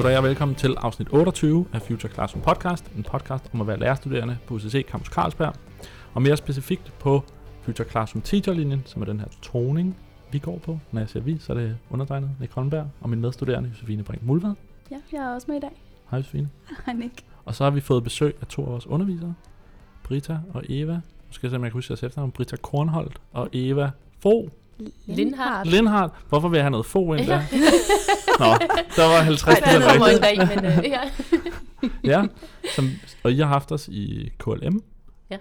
Goddag og velkommen til afsnit 28 af Future Classroom Podcast, en podcast om at være lærerstuderende på UCC Campus Carlsberg, og mere specifikt på Future Classroom Teacher-linjen, som er den her toning, vi går på. Når jeg siger vi, så er det undertegnet Nick Holmberg og min medstuderende Josefine Brink Mulvad. Ja, jeg er også med i dag. Hej Josefine. Hej Nick. Og så har vi fået besøg af to af vores undervisere, Brita og Eva. Nu skal jeg se, om jeg kan huske deres efternavn. Brita Kornholdt og Eva Fo. Lindhardt. Lindhardt. Hvorfor vil jeg have noget Fo ind der? Nå, der var 50 Ej, der kommer rigtigt. en dag, men øh, ja. Ja, som, og I har haft os i KLM. Ja.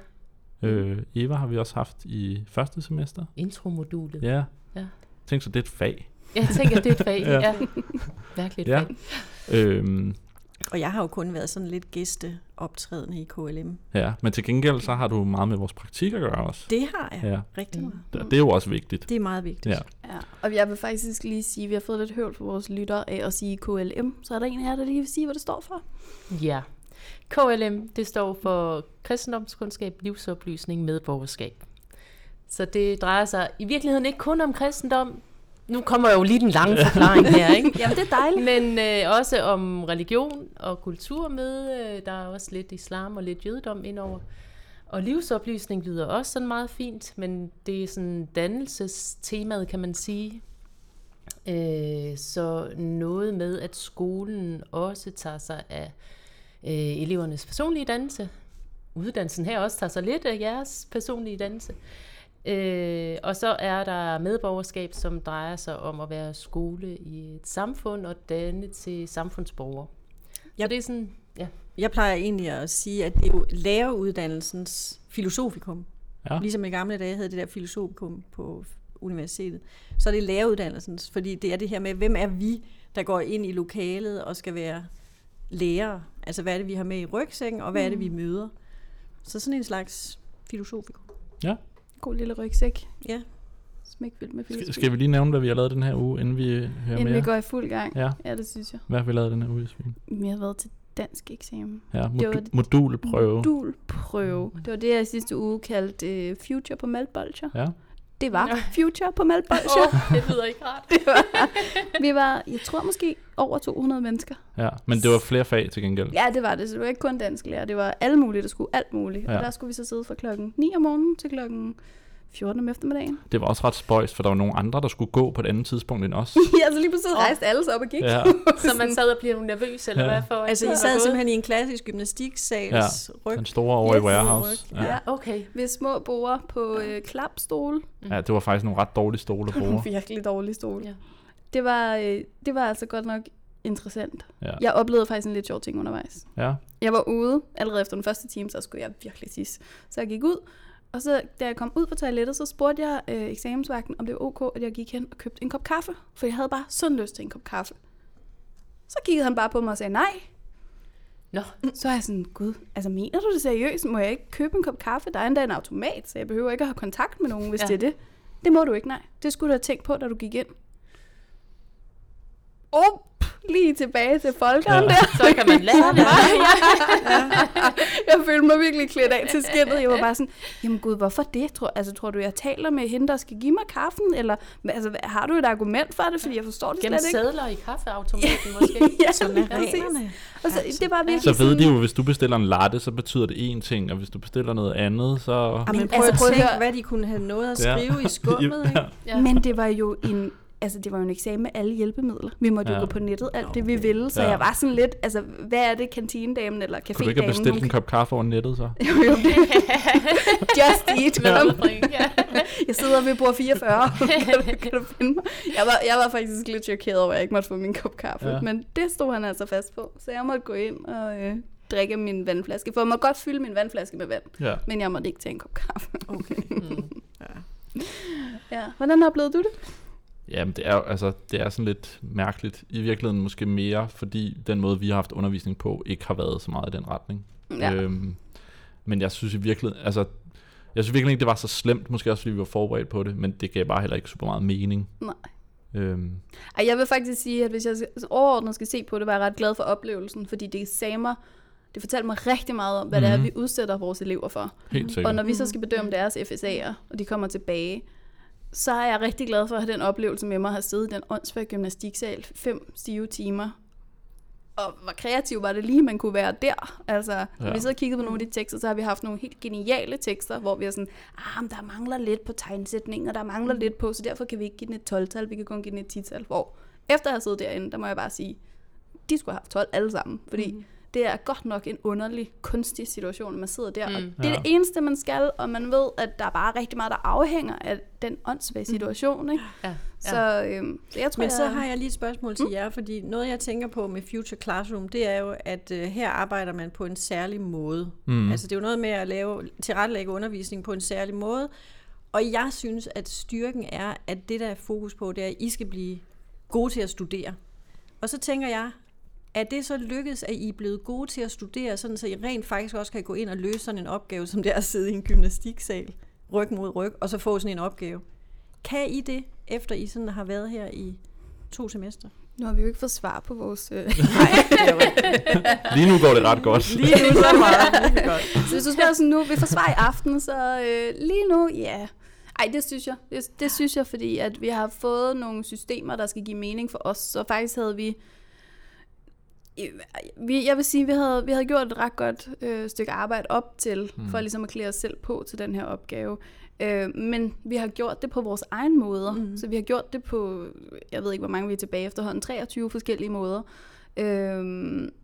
Øh, Eva har vi også haft i første semester. Intromodulet. Ja. Ja. Tænk så, det er et fag. Jeg tænker, det er et fag. Ja. ja. ja. Virkelig et Ja. fag. Øhm, Og jeg har jo kun været sådan lidt gæsteoptrædende i KLM. ja, men til gengæld så har du meget med vores praktik at gøre også. Det har jeg Ja, rigtig meget. det, det er jo også vigtigt. Det er meget vigtigt. Ja. Ja, og jeg vil faktisk lige sige, at vi har fået lidt høvl for vores lyttere af at sige KLM. Så er der en her, der lige vil sige, hvad det står for. Ja. KLM, det står for kristendomskundskab, livsoplysning, medborgerskab. Så det drejer sig i virkeligheden ikke kun om kristendom. Nu kommer jo lige den lange forklaring her, ikke? Jamen, det er dejligt. Men øh, også om religion og kultur med. Øh, der er også lidt islam og lidt jødedom indover. Og livsoplysning lyder også sådan meget fint, men det er sådan dannelsestemaet, kan man sige. Øh, så noget med, at skolen også tager sig af øh, elevernes personlige dannelse. Uddannelsen her også tager sig lidt af jeres personlige dannelse. Øh, og så er der medborgerskab, som drejer sig om at være skole i et samfund og danne til samfundsborgere. Ja. Så det er sådan, ja. Jeg plejer egentlig at sige, at det er jo læreruddannelsens filosofikum. Ja. Ligesom i gamle dage havde det der filosofikum på universitetet. Så er det læreruddannelsens, fordi det er det her med, hvem er vi, der går ind i lokalet og skal være lærere? Altså hvad er det, vi har med i rygsækken, og hvad er det, vi møder? Så sådan en slags filosofikum. Ja. God lille rygsæk. Ja. Smækfyldt med Skal, filosofi. skal vi lige nævne, hvad vi har lavet den her uge, inden vi hører Inden mere? vi går i fuld gang. Ja, Ja, det synes jeg. hvad har vi lavet den her uge? Vi har været til dansk eksamen. Ja, Det var det- modulprøve. Modulprøve. Det var det, jeg i sidste uge kaldte uh, Future på Maltbolcher. Ja. Det var Ja. Future på Maltbolcher. Oh, det lyder ikke rart. Vi var, jeg tror måske, over 200 mennesker. ja, men det var flere fag til gengæld. Ja, det var det. Så det var ikke kun dansk lærer. Det var alle mulige, der skulle alt muligt. Ja. Og der skulle vi så sidde fra klokken 9 om morgenen til klokken 14 om eftermiddagen. Det var også ret spøjst, for der var nogle andre, der skulle gå på et andet tidspunkt end os. ja, så lige pludselig rejste alle sig op og gik. Ja. Så man sad og bliver nervøs, eller Ja. hvad for? Altså, I sad simpelthen i en klassisk gymnastiksals ryg. Den store over i Yes. warehouse. Ja. Ja, okay. Ved små borer på øh, klapstole. ja, det var faktisk nogle ret dårlige stole at bruge. Virkelig dårlige stole. Ja. Det, var, øh, det var altså godt nok interessant. Ja. Jeg oplevede faktisk en lidt sjov ting undervejs. Ja. Jeg var ude allerede efter den første time, så skulle jeg virkelig tisse. Så jeg gik ud, og så da jeg kom ud på toilettet, så spurgte jeg øh, eksamensvagten, om det var ok, at jeg gik hen og købte en kop kaffe. For jeg havde bare sådan lyst til en kop kaffe. Så kiggede han bare på mig og sagde nej. Nå, Så er jeg sådan, gud, altså mener du det seriøst? Må jeg ikke købe en kop kaffe? Der er endda en automat, så jeg behøver ikke at have kontakt med nogen, hvis ja. Det er det. Det må du ikke, nej. Det skulle du have tænkt på, da du gik ind. Op, lige tilbage til folkeren Ja. der. så kan man lære det. Jeg følte mig virkelig klædt af til skinnet. Jeg var bare sådan, jamen gud, hvorfor det? Tror, altså, tror du, jeg taler med hende, der skal give mig kaffen? Eller altså, har du et argument for det? Fordi jeg forstår det Gennem slet ikke. sædler i kaffeautomaten måske. Ja, Sådan er præcis. reglerne. Og så, det var virkelig Så ved sådan, de jo, hvis du bestiller en latte, så betyder det én ting, og hvis du bestiller noget andet, så... Jamen, Men prøv altså, at prøv at tænke, hvad de kunne have nået at Ja. skrive i skummet, ikke? Ja. Men det var jo en altså det var jo en eksamen med alle hjælpemidler. Vi måtte ja. Jo gå på nettet, alt det vi ville, så Ja. jeg var sådan lidt, altså hvad er det, kantinedamen eller Kunne du ikke have cafédamen? bestilt en kop kaffe over nettet, så? Jo, jo, det. Just eat. Ja. Jeg sidder ved bord 44. kan, du, kan du finde mig? Jeg var, jeg var faktisk lidt chokeret over, at jeg ikke måtte få min kop kaffe. Ja. Men det stod han altså fast på. Så jeg måtte gå ind og øh, drikke min vandflaske. For jeg må godt fylde min vandflaske med vand. Ja. Men jeg måtte ikke tage en kop kaffe. Okay. Mm. Ja. Ja. Hvordan oplevede du det? Jamen, det er, altså, det er sådan lidt mærkeligt. I virkeligheden måske mere, fordi den måde, vi har haft undervisning på, ikke har været så meget i den retning. Ja. Øhm, men jeg synes i virkeligheden, altså, jeg synes virkelig ikke, det var så slemt, måske også fordi vi var forberedt på det, men det gav bare heller ikke super meget mening. Nej. Øhm, Ej, jeg vil faktisk sige, at hvis jeg overordnet skal se på det, var jeg ret glad for oplevelsen, fordi det sagde mig, det fortalte mig rigtig meget om, hvad mm-hmm. det er, Mhm. vi udsætter vores elever for. helt sikkert. Og når vi så skal bedømme deres FSA'er, og de kommer tilbage, så er jeg rigtig glad for at have den oplevelse med mig at have siddet i den åndsværdige gymnastiksal fem stive timer, og hvor kreativ var det lige, man kunne være der. Altså, når Ja. vi så kiggede på nogle af de tekster, så har vi haft nogle helt geniale tekster, hvor vi er sådan, ah, men der mangler lidt på tegnsætningen, og der mangler lidt på, så derfor kan vi ikke give den et 12-tal, vi kan kun give den et 10-tal. Hvor efter at have siddet derinde, der må jeg bare sige, de skulle have haft 12 alle sammen, fordi mm. Det er godt nok en underlig, kunstig situation, når man sidder der. Mm. Og det er Ja. det eneste, man skal, og man ved, at der er bare rigtig meget, der afhænger af den åndssvage situation. Ikke? Ja, ja. Så, øhm, så jeg tror, Men så jeg, har jeg lige et spørgsmål til jer, fordi noget jeg tænker på med Future Classroom, det er jo, at øh, her arbejder man på en særlig måde. Mm. Altså det er jo noget med at lave, tilrettelægge undervisning på en særlig måde, og jeg synes, at styrken er, at det der er fokus på, det er, at I skal blive gode til at studere. Og så tænker jeg, er det så lykkedes, at I er blevet gode til at studere, sådan så I rent faktisk også kan gå ind og løse sådan en opgave, som det er at sidde i en gymnastiksal, ryg mod ryg, og så få sådan en opgave? Kan I det, efter I sådan har været her i to semester? nu har vi jo ikke fået svar på vores... Øh, Lige nu går det ret godt. Lige nu så meget. Virkelig godt. så hvis du spørger sådan nu, vi får svar i aften, så øh, lige nu, ja. Ej, det synes jeg. Det, det synes jeg, fordi at vi har fået nogle systemer, der skal give mening for os. Så faktisk havde vi... vi jeg vil sige, vi havde, vi havde gjort et ret godt øh, stykke arbejde op til, mm. for ligesom at klæde os selv på til den her opgave. Øh, men vi har gjort det på vores egen måder. Mm. Så vi har gjort det på, jeg ved ikke, hvor mange vi er tilbage efterhånden, 23 forskellige måder. Øh,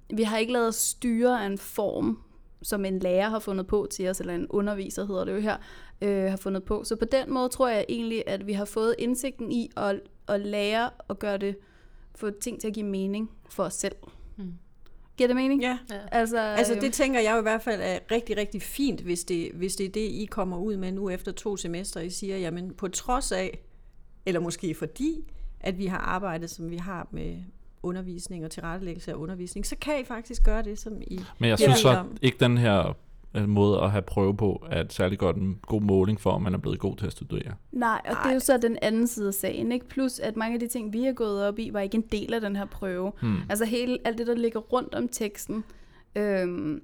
vi har ikke lavet os styre af en form, som en lærer har fundet på til os, eller en underviser hedder det jo her, øh, har fundet på. Så på den måde tror jeg egentlig, at vi har fået indsigten i at, at lære at gøre det, få ting til at give mening for os selv. Giver det mening? Ja. Altså, Altså øh, det tænker jeg jo i hvert fald er rigtig, rigtig fint, hvis det, hvis det er det, I kommer ud med nu efter to semester. I siger, jamen på trods af, eller måske fordi, at vi har arbejdet, som vi har med undervisning og tilrettelæggelse af undervisning, så kan I faktisk gøre det, som I Men jeg Ja. synes så om. ikke den her måde at have prøve på, et særlig godt en god måling for, om man er blevet god til at studere. Nej, og det er jo så den anden side af sagen, ikke? Plus, at mange af de ting, vi har gået op i, var ikke en del af den her prøve. Hmm. Altså hele, alt det, der ligger rundt om teksten. Øhm,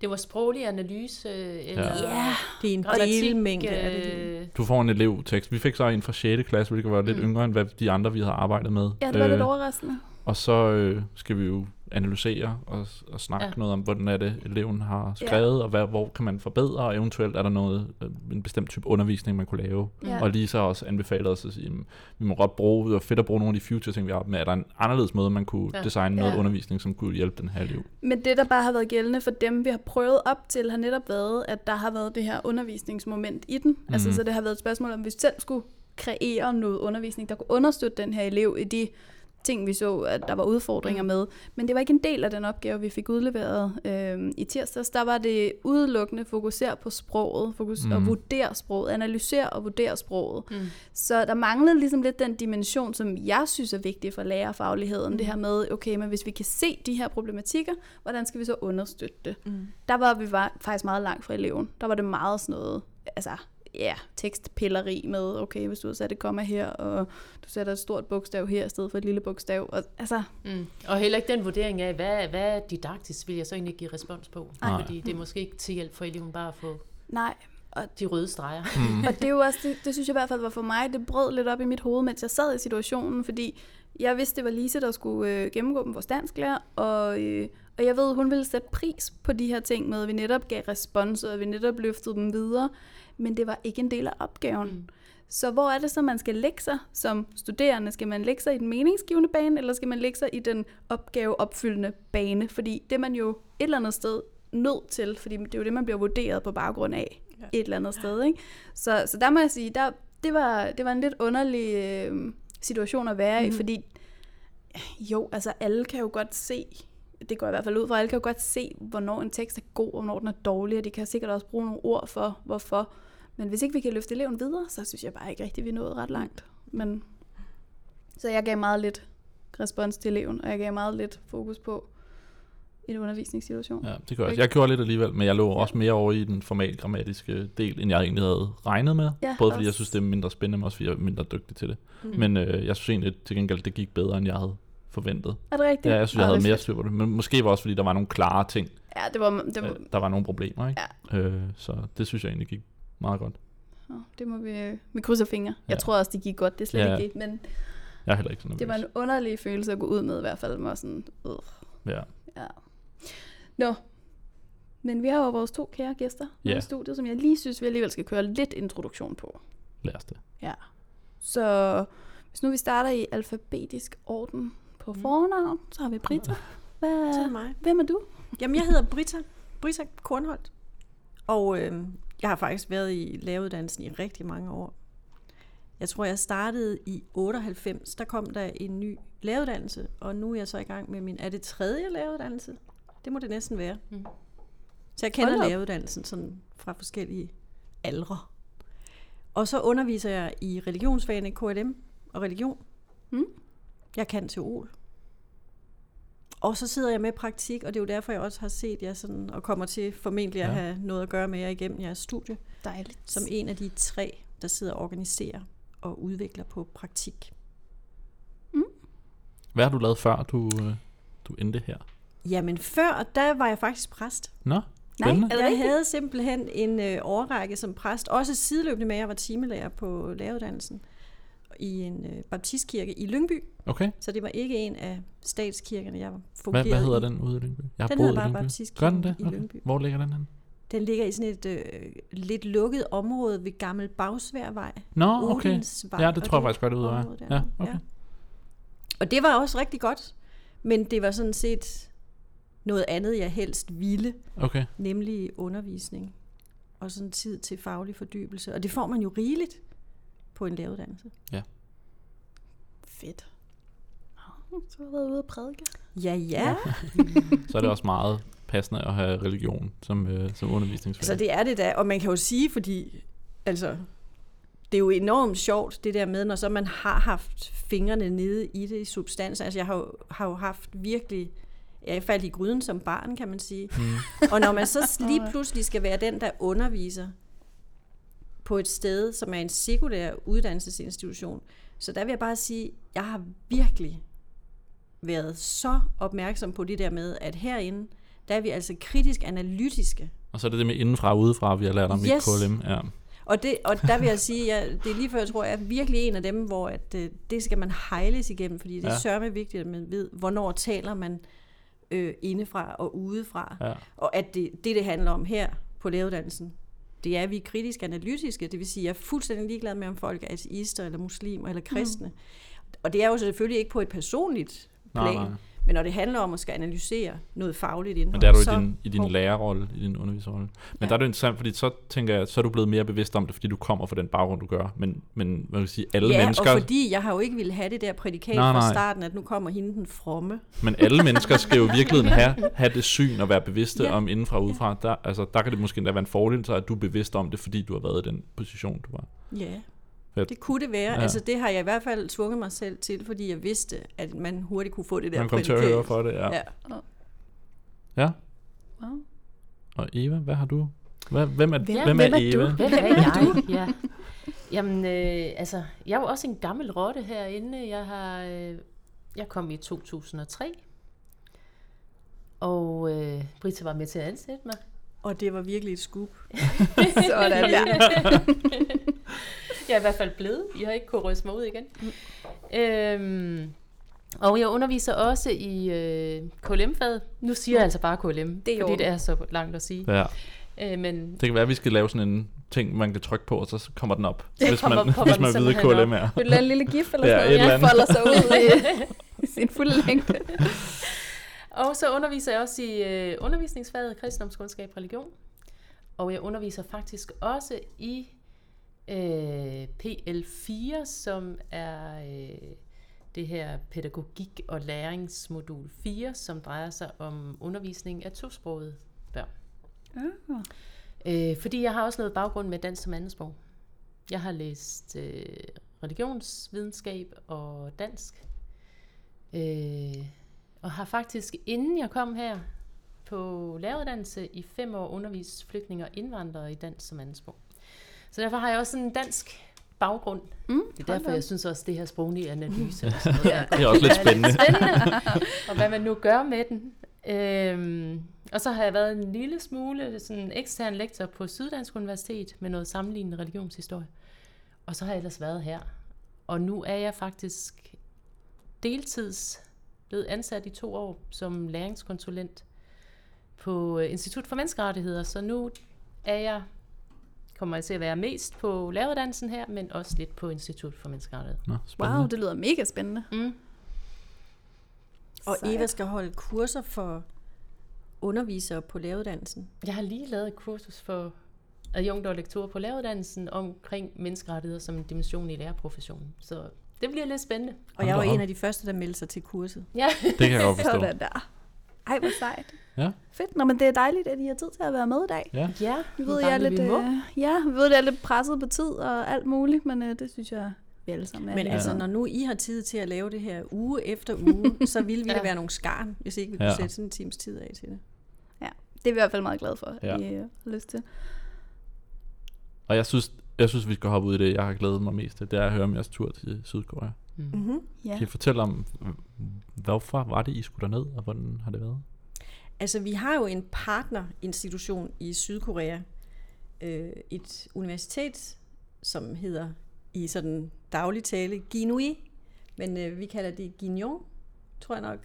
Det var sproglig analyse, øh, eller ja, det er en delmængde af det. øh, Du får en elevtekst. Vi fik så en fra 6. klasse, hvilket var lidt mm. yngre end hvad de andre, vi havde arbejdet med. ja, det var øh, lidt overraskende. Og så øh, skal vi jo analysere og, og snakke ja. Noget om, hvordan er det, eleven har skrevet, ja. og hvad, hvor kan man forbedre, og eventuelt er der noget, øh, en bestemt type undervisning, man kunne lave. Ja. Og lige så også anbefalet os at sige, jamen, vi må godt bruge, det var fedt at bruge nogle af de future ting, vi har, men er der en anderledes måde, man kunne ja. Ja. designe noget Ja. undervisning, som kunne hjælpe den her elev? Men det, der bare har været gældende for dem, vi har prøvet op til, har netop været, at der har været det her undervisningsmoment i den. Mm. Altså, så det har været et spørgsmål, om vi selv skulle kreere noget undervisning, der kunne understøtte den her elev i de ting, vi så, at der var udfordringer med. Men det var ikke en del af den opgave, vi fik udleveret øh, i tirsdags. Der var det udelukkende fokusere på sproget, fokus mm. og vurdere sproget, analysere og vurdere sproget. Mm. Så der manglede ligesom lidt den dimension, som jeg synes er vigtig for lærerfagligheden. Mm. Det her med, okay, men hvis vi kan se de her problematikker, hvordan skal vi så understøtte det? Mm. Der var vi var faktisk meget langt fra eleven. Der var det meget sådan noget, altså ja, tekstpilleri med, okay, hvis du har sat et komma her, og du sætter et stort bogstav her i stedet for et lille bogstav. Og, altså, Mm. Og heller ikke den vurdering af, hvad, hvad er didaktisk, vil jeg så egentlig give respons på. Nej. Fordi det er måske ikke til hjælp for eleven bare at få nej, de røde streger. Mm. og det er jo også, det, det synes jeg i hvert fald var for mig, det brød lidt op i mit hoved, mens jeg sad i situationen, fordi jeg vidste, det var Lise, der skulle øh, gennemgå dem vores dansklærer, og, øh, og jeg ved, hun ville sætte pris på de her ting med, at vi netop gav respons, og vi netop løftede dem videre, men det var ikke en del af opgaven. Mm. Så hvor er det så, man skal lægge sig som studerende? Skal man lægge sig i den meningsgivende bane, eller skal man lægge sig i den opgaveopfyldende bane? Fordi det er man jo et eller andet sted nødt til, fordi det er jo det, man bliver vurderet på baggrund af ja. et eller andet sted. Ikke? Så, så der må jeg sige, der, det, var, det var en lidt underlig øh, situation at være mm. i, fordi jo, altså alle kan jo godt se, det går i hvert fald ud fra, alle kan jo godt se, hvornår en tekst er god, og hvornår den er dårlig, og de kan sikkert også bruge nogle ord for, hvorfor. Men hvis ikke vi kan løfte eleven videre, så synes jeg bare ikke rigtigt, vi er nået ret langt. Men, så jeg gav meget lidt respons til eleven, og jeg gav meget lidt fokus på en undervisningssituation. Ja, det gør jeg. Jeg gjorde lidt alligevel, men jeg lå også mere over i den formal grammatiske del, end jeg egentlig havde regnet med. Ja, Både fordi jeg også. synes, det er mindre spændende, men også fordi jeg er mindre dygtig til det. Mm. Men øh, jeg synes egentlig til gengæld, det gik bedre, end jeg havde forventet. Er det rigtigt? Ja, jeg synes, jeg Nå, havde er mere styr på det. Men måske var også, fordi der var nogle klare ting. Ja, det var, det var, Øh, Der var nogle problemer, ikke? Ja. Øh, så det synes jeg egentlig gik meget godt. Nå, det må vi, vi krydser fingre. Jeg Ja. tror også, det gik godt. Det er slet Ja. ikke. Men Jeg er heller ikke sådan det var en underlig følelse at gå ud med i hvert fald. Med sådan, øh, Ja. Ja. Nå, men vi har jo vores to kære gæster yeah. i studiet, som jeg lige synes, vi alligevel skal køre lidt introduktion på. Lad os det. Ja. Så hvis nu vi starter i alfabetisk orden på fornavn, så har vi Britta. Så er Hvad, mig. hvem er du? Jamen, jeg hedder Britta. Britta Kornholdt. Og øh, jeg har faktisk været i læreruddannelsen i rigtig mange år. Jeg tror, jeg startede i 98. Der kom der en ny læreruddannelse, og nu er jeg så i gang med min... Er det tredje læreruddannelse? Det må det næsten være. Mm. Så jeg kender læreruddannelsen sådan fra forskellige aldre. Og så underviser jeg i religionsfagene KLM og religion. Mm. Jeg kan teol. Og så sidder jeg med praktik, og det er jo derfor, jeg også har set jer sådan, og kommer til formentlig at Ja. have noget at gøre med jer igennem jeres studie, Dejligt. som en af de tre, der sidder og organiserer og udvikler på praktik. Hvad har du lavet før, du, øh, du endte her? Jamen før, der var jeg faktisk præst. Nå, Nej, spændende. Jeg havde simpelthen en øh, overrække som præst, også sideløbende med, at jeg var timelærer på læreruddannelsen i en øh, baptistkirke i Lyngby. Okay. Så det var ikke en af statskirkerne, jeg Hvad, fungerede hvad hedder i. den ude i Lyngby? Jeg har Den hedder bare. Baptistkirken Gør den det? i Okay. Lyngby. Hvor ligger den hen? Den ligger i sådan et øh, lidt lukket område ved Gammel Bagsværvej. Nå, okay. Odensvej, Ja, det tror jeg faktisk godt, det ud af. Ja, okay. Og det var også rigtig godt, men det var sådan set noget andet, jeg helst ville, Okay. nemlig undervisning og sådan tid til faglig fordybelse. Og det får man jo rigeligt på en læreruddannelse. Fedt. Nå, Så har jeg været ude og prædike. Ja, ja. Så er det også meget passende at have religion som, øh, som undervisningsfag. Så det er det da, og man kan jo sige, fordi altså, det er jo enormt sjovt, det der med, når så man har haft fingrene nede i det i substans. Altså jeg har jo, har jo haft virkelig, jeg faldt i gryden som barn, kan man sige. Mm. Og når man så lige pludselig skal være den, der underviser på et sted, som er en sekundær uddannelsesinstitution, så der vil jeg bare sige, jeg har virkelig været så opmærksom på det der med, at herinde, der er vi altså kritisk analytiske. Og så er det det med indenfra og udefra, vi har lært om Yes. i KLM. Ja. Og, det, og der vil jeg sige, at det er lige før, jeg tror, jeg er virkelig en af dem, hvor at, øh, det skal man hejles igennem, fordi det er Ja. ja. sørme vigtigt, at man ved, hvornår taler man øh, indefra og udefra. ja. Og at det, det, det handler om her på læreruddannelsen, det er, at vi er kritisk analytiske. Det vil sige, at jeg er fuldstændig ligeglad med, om folk er ateister, eller muslimer, eller kristne. Mm. Og det er jo selvfølgelig ikke på et personligt Nej, plan, nej. Men når det handler om at skal analysere noget fagligt indhold, Men der er du så, i din, i din lærerrolle, i din underviserrolle. Men ja. Ja. der er det interessant, fordi så tænker jeg, så er du blevet mere bevidst om det, fordi du kommer fra den baggrund, du gør. Men, men man kan sige, alle ja, mennesker, og fordi jeg har jo ikke ville have det der prædikat Nej, fra nej. starten, at nu kommer hende den fromme. men alle mennesker skal jo i virkeligheden have, have det syn og være bevidste Ja. om indenfra og udefra. Der, altså, der kan det måske endda være en fordel, så at du er bevidst om det, fordi du har været i den position, du var. Ja, Fedt. det kunne det være. Ja. Altså det har jeg i hvert fald tvunget mig selv til, fordi jeg vidste, at man hurtigt kunne få det der Man kom til at høre for det, ja. Ja. ja. Wow. Og Eva, hvad har du? Hvad, hvem er, hvem, hvem hvem er er du? Eva? Hvem er jeg? Ja. Jamen, øh, altså, jeg er jo også en gammel rotte herinde. Jeg har, øh, jeg kom i 2003. Og øh, Britta var med til at ansætte mig. Og det var virkelig et scoop. Sådan, ja. Jeg er i hvert fald blevet. Jeg har ikke kunnet ryste mig ud igen. Øhm, og jeg underviser også i øh, KLM-faget. Nu siger jeg altså bare KLM, Det er fordi det er så langt at sige. Ja. Øh, men Det kan være, at vi skal lave sådan en ting, man kan trykke på, og så kommer den op. Så hvis kommer- man, kommer hvis man ved, simpelthen KLM er. Vil du lave en lille gif eller Ja, sådan et noget? andet. folder sig ud i, i sin fulde længde. Og så underviser jeg også i øh, undervisningsfaget kristendomskundskab og religion. Og jeg underviser faktisk også i øh, PL4, som er øh, det her pædagogik- og læringsmodul 4, som drejer sig om undervisning af tosprogede børn. Øh, fordi jeg har også noget baggrund med dansk som andetsprog. Jeg har læst øh, religionsvidenskab og dansk. Øh, og har faktisk, inden jeg kom her på læreruddannelse, i fem år undervist flygtninge og indvandrere i dansk som andetsprog. Så derfor har jeg også en dansk baggrund. Mm, Det er derfor, jeg synes også, det her sproglige analyse og sådan noget, Ja. er Det er også lidt spændende. spændende. og hvad man nu gør med den. Øhm, og så har jeg været en lille smule sådan ekstern lektor på Syddansk Universitet med noget sammenlignende religionshistorie. Og så har jeg ellers været her. Og nu er jeg faktisk deltids blevet ansat i to år som læringskonsulent på Institut for Menneskerettigheder, så nu er jeg kommer jeg til at være mest på læreruddannelsen her, men også lidt på Institut for. Nå, spændende. Wow, det lyder mega spændende. Mm. Og Sejt. Eva skal holde kurser for undervisere på læreruddannelsen. Jeg har lige lavet et kursus for adjunkt og lektorer på læreruddannelsen omkring menneskerettigheder som en dimension i lærerprofessionen. Så det bliver lidt spændende. Og jeg var en af de første, der meldte sig til kurset. Ja, Det kan jeg godt forstå. Sådan der. Ej, hvor sejt. Ja. Fedt. Nå, men det er dejligt, at I har tid til at være med i dag. Ja, ja Vi ved, jeg er lidt, øh, ja, vi ved, at jeg er lidt presset på tid og alt muligt, men øh, det synes jeg, vi alle sammen er. Men altså, når nu I har tid til at lave det her uge efter uge, så ville vi da Ja. være nogle skarn, hvis ikke vi kunne Ja. sætte sådan en times tid af til det. det er vi i hvert fald meget glade for, Ja. at I øh, har lyst til. og jeg synes, jeg synes, vi skal hoppe ud i det, jeg har glædet mig mest til. Det er at høre om jeres tur til Sydkorea. Mm. Mm-hmm. Ja. Kan I fortælle om, hvorfor var det, I skulle derned, og hvordan har det været? Altså, vi har jo en partnerinstitution i Sydkorea. Øh, et universitet, som hedder i sådan daglig tale Ginui, men øh, vi kalder det Ginyon, tror jeg nok.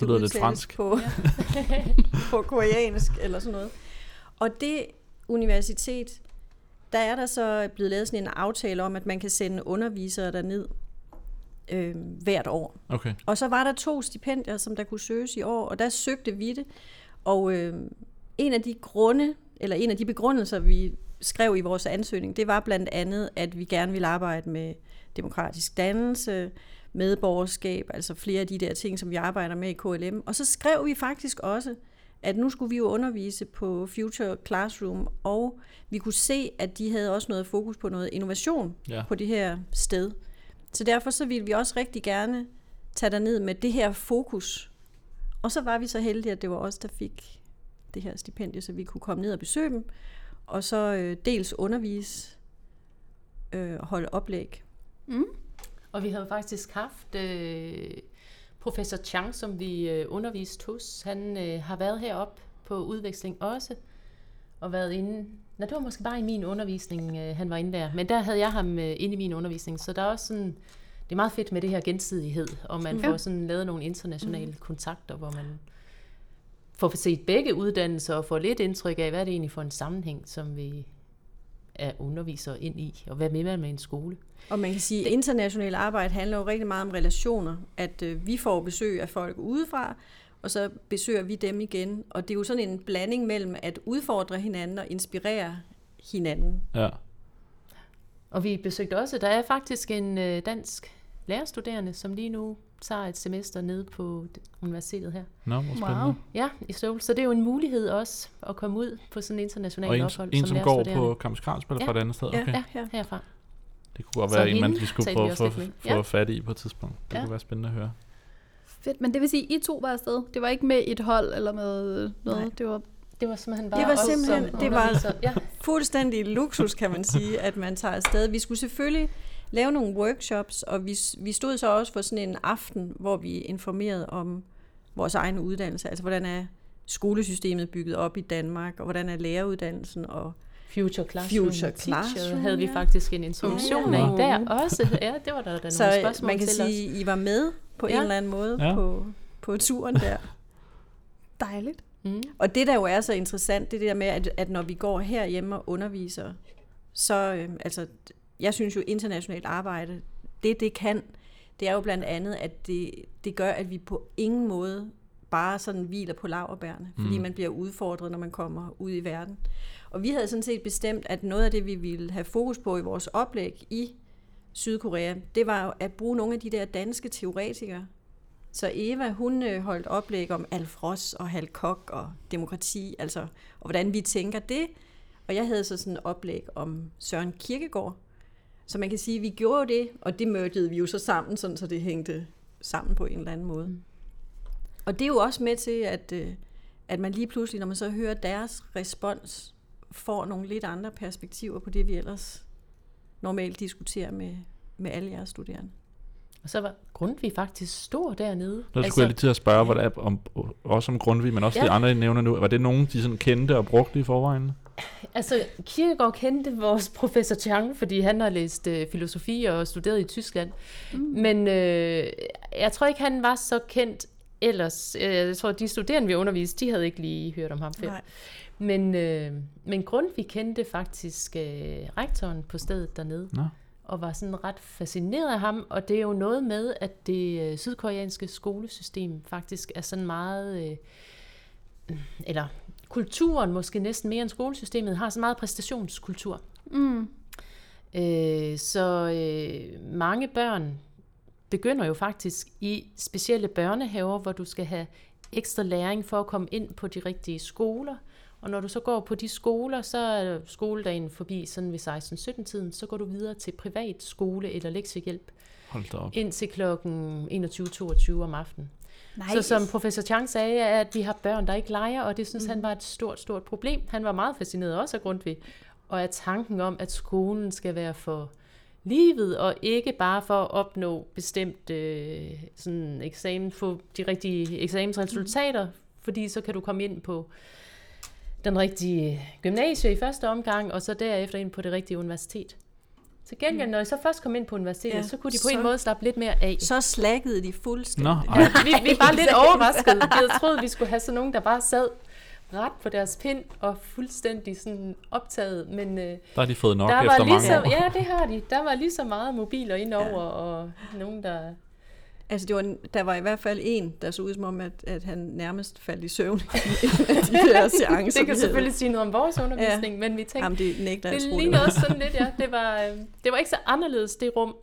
Det lyder lidt fransk. På, på koreansk eller sådan noget. Og det universitet, der er der så blevet lavet sådan en aftale om, at man kan sende undervisere derned øh, hvert år. Okay. Og så var der to stipendier, som der kunne søges i år, og der søgte vi det. Og øh, en af de grunde, eller en af de begrundelser, vi skrev i vores ansøgning, det var blandt andet, at vi gerne ville arbejde med demokratisk dannelse, medborgerskab, altså flere af de der ting, som vi arbejder med i KLM. Og så skrev vi faktisk også, at nu skulle vi jo undervise på Future Classroom, og vi kunne se, at de havde også noget fokus på noget innovation Ja. på det her sted. Så derfor så ville vi også rigtig gerne tage ned med det her fokus. Og så var vi så heldige, at det var os, der fik det her stipendie, så vi kunne komme ned og besøge dem, og så øh, dels undervise øh, og holde oplæg. Mm. Og vi havde faktisk haft øh, professor Chang, som vi øh, underviste hos. Han øh, har været heroppe på udveksling også, og været inde... Nej, det var måske bare i min undervisning, øh, han var inde der. Men der havde jeg ham øh, inde i min undervisning, så der er også sådan... Det er meget fedt med det her gensidighed, og man Ja. får sådan lavet nogle internationale mm. kontakter, hvor man får set begge uddannelser og får lidt indtryk af, hvad er det egentlig for en sammenhæng, som vi er undervisere ind i, og hvad vil man med en skole? Og man kan sige, at internationalt arbejde handler jo rigtig meget om relationer. At øh, vi får besøg af folk udefra, og så besøger vi dem igen. Og det er jo sådan en blanding mellem at udfordre hinanden og inspirere hinanden. Ja. Og vi besøgte også, der er faktisk en øh, dansk lærerstuderende, som lige nu tager et semester nede på universitetet her. Nå, hvor spændende. Wow. Ja, i Seoul. Så det er jo en mulighed også at komme ud på sådan en international Og en, ophold en som går på Kamps Karlsberg Ja. fra et andet sted? Okay. Ja, Ja. herfra. Det kunne godt Så være en, man lige skulle prøve at få, få Ja. fat i på et tidspunkt. Det Ja. kunne være spændende at høre. Fedt, men det vil sige, I to var afsted. Det var ikke med et hold eller med noget. Nej. Det var Det var simpelthen bare Det var os simpelthen- som det var-. Ja, Fuldstændig luksus, kan man sige, at man tager afsted. Vi skulle selvfølgelig lave nogle workshops, og vi, vi stod så også for sådan en aften, hvor vi informerede om vores egen uddannelse. Altså, hvordan er skolesystemet bygget op i Danmark, og hvordan er læreruddannelsen, og Future Classroom Future Teacher Classroom, havde vi faktisk en introduktion Ja. af der også. Ja, det var der, der så nogle spørgsmål man kan til sige, I var med på Ja. en eller anden måde Ja. på, på turen der. dejligt. os. Mm. Og det, der jo er så interessant, det er det der med, at, at når vi går herhjemme og underviser, så, øh, altså, jeg synes jo internationalt arbejde, det det kan, det er jo blandt andet, at det, det gør, at vi på ingen måde bare sådan hviler på laverbærene, fordi Mm. man bliver udfordret, når man kommer ud i verden. Og vi havde sådan set bestemt, at noget af det, vi ville have fokus på i vores oplæg i Sydkorea, det var jo at bruge nogle af de der danske teoretikere. Så Eva, hun øh, holdt oplæg om Alf Ross og Hal Koch og demokrati, altså, og hvordan vi tænker det. Og jeg havde så sådan et oplæg om Søren Kierkegaard. Så man kan sige, at vi gjorde det, og det mødte vi jo så sammen, sådan, så det hængte sammen på en eller anden måde. Mm. Og det er jo også med til, at, øh, at man lige pludselig, når man så hører deres respons, får nogle lidt andre perspektiver på det, vi ellers normalt diskuterer med, med alle jeres studerende. Og så var Grundtvig faktisk stor dernede. Der altså, skulle jeg lige til at spørge, er om, også om Grundtvig, men også ja. De andre, I nævner nu. Var det nogen, de sådan kendte og brugte i forvejen? Altså, Kierkegaard kendte vores professor Chang, fordi han har læst øh, filosofi og studeret i Tyskland. Mm. Men øh, jeg tror ikke, han var så kendt ellers, øh, jeg tror, de studerende, vi underviste, de havde ikke lige hørt om ham før. Nej. Men, øh, men Grundtvig kendte faktisk øh, rektoren på stedet dernede, Nå. Og var sådan ret fascineret af ham, og det er jo noget med, at det øh, sydkoreanske skolesystem faktisk er sådan meget, øh, eller kulturen måske næsten mere end skolesystemet, har så meget præstationskultur. Mm. Øh, så øh, mange børn begynder jo faktisk i specielle børnehaver, hvor du skal have ekstra læring for at komme ind på de rigtige skoler. Og når du så går på de skoler, så er skoledagen forbi sådan ved 16-17-tiden, så går du videre til privat skole eller lektiehjælp Hold da op. indtil klokken 21-22 om aftenen. Nice. Så som professor Chang sagde, er, at vi har børn, der ikke leger, og det synes mm. han var et stort, stort problem. Han var meget fascineret også af Grundtvig, og af tanken om, at skolen skal være for livet, og ikke bare for at opnå bestemt øh, sådan eksamen, få de rigtige eksamensresultater, mm. fordi så kan du komme ind på den rigtige gymnasie i første omgang, og så derefter ind på det rigtige universitet. Til gengæld, når jeg så først kom ind på universitetet, ja, Ja, så kunne de på en så- måde slappe lidt mere af. Så slækkede de fuldstændig. Nå, ej. vi, vi var lidt overrasket. Vi havde troet, vi skulle have sådan nogen, der bare sad ret på deres pind og fuldstændig sådan optaget. Men øh, Der har de fået nok der efter var lige mange så, år. ja, det har de. Der var lige så meget mobiler indover, ja. og nogen, der... Altså, det var, der var i hvert fald en, der så ud som om, at, at han nærmest faldt i søvn i en af de der seancer. Det kan selvfølgelig sige noget om vores undervisning, ja. men vi tænkte, Jamen, det nægter det ligner var. også sådan lidt, ja. Det var, øh, det var ikke så anderledes, det rum.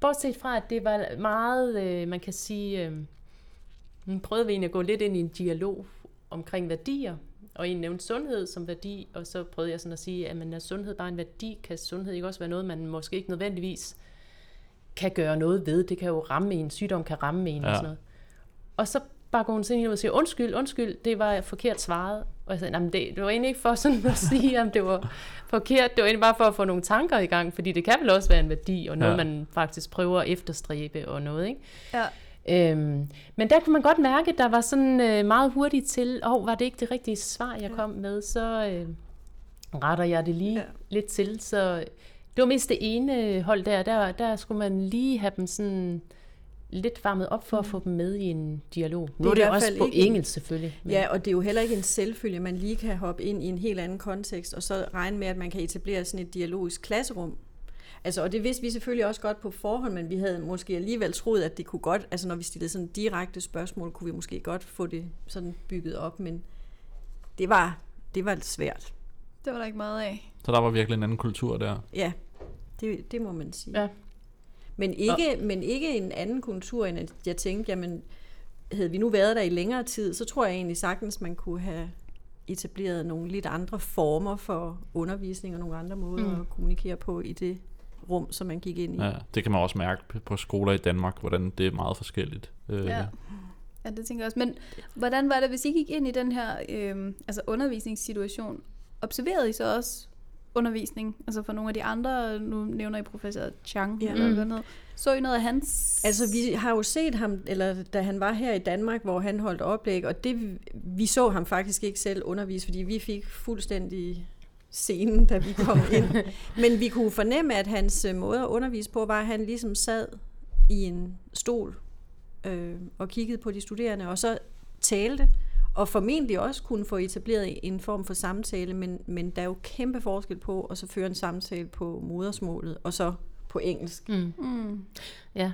Bortset fra, at det var meget, øh, man kan sige, øh, prøvede vi egentlig at gå lidt ind i en dialog omkring værdier, og en nævnte sundhed som værdi, og så prøvede jeg sådan at sige, at men er sundhed bare en værdi? Kan sundhed ikke også være noget, man måske ikke nødvendigvis kan gøre noget ved? Det kan jo ramme en, sygdom kan ramme en ja. Og sådan noget. Og så bare går hun sådan ind og siger, undskyld, undskyld, det var forkert svaret. Og jeg sagde, "Nå, men det, det var egentlig ikke for sådan at sige, om det var forkert. Det var egentlig bare for at få nogle tanker i gang, fordi det kan vel også være en værdi, og noget, Ja. man faktisk prøver at efterstræbe og noget, ikke? Ja. Øhm, men der kunne man godt mærke, at der var sådan øh, meget hurtigt til, åh, oh, var det ikke det rigtige svar, jeg kom med, så øh, retter jeg det lige Ja. ja. lidt til. Så det var mest det ene hold der, der, der skulle man lige have dem sådan lidt varmet op for at få dem med i en dialog. Nu er er det også på ikke en- engelsk selvfølgelig. men- Ja, og det er jo heller ikke en selvfølge, at man lige kan hoppe ind i en helt anden kontekst, og så regne med, at man kan etablere sådan et dialogisk klasserum. Altså, og det vidste vi selvfølgelig også godt på forhånd, men vi havde måske alligevel troet, at det kunne godt, altså når vi stillede sådan direkte spørgsmål, kunne vi måske godt få det sådan bygget op, men det var, det var svært. Det var der ikke meget af. Så der var virkelig en anden kultur der. Ja, det, det må man sige. Ja. Men ikke, men ikke en anden kultur, end at jeg tænkte, jamen, havde vi nu været der i længere tid, så tror jeg egentlig sagtens, man kunne have etableret nogle lidt andre former for undervisning og nogle andre måder mm. at kommunikere på i det rum, som man gik ind i. Ja, det kan man også mærke på- på skoler i Danmark, hvordan det er meget forskelligt. Øh, Ja. Ja, det tænker jeg også. Men hvordan var det, hvis I gik ind i den her øh, altså undervisningssituation? Observerede I så også undervisning? Altså for nogle af de andre, nu nævner I professor Chang, Ja. eller Mm. noget. Så I noget af hans... Altså, vi har jo set ham, eller da han var her i Danmark, hvor han holdt oplæg, og det, vi så ham faktisk ikke selv undervise, fordi vi fik fuldstændig scenen, da vi kom ind. Men vi kunne fornemme, at hans øh, måde at undervise på, var, at han ligesom sad i en stol øh, og kiggede på de studerende, og så talte, og formentlig også kunne få etableret en form for samtale, men, men der er jo kæmpe forskel på at så føre en samtale på modersmålet, og så på engelsk. Mm. Mm. Ja.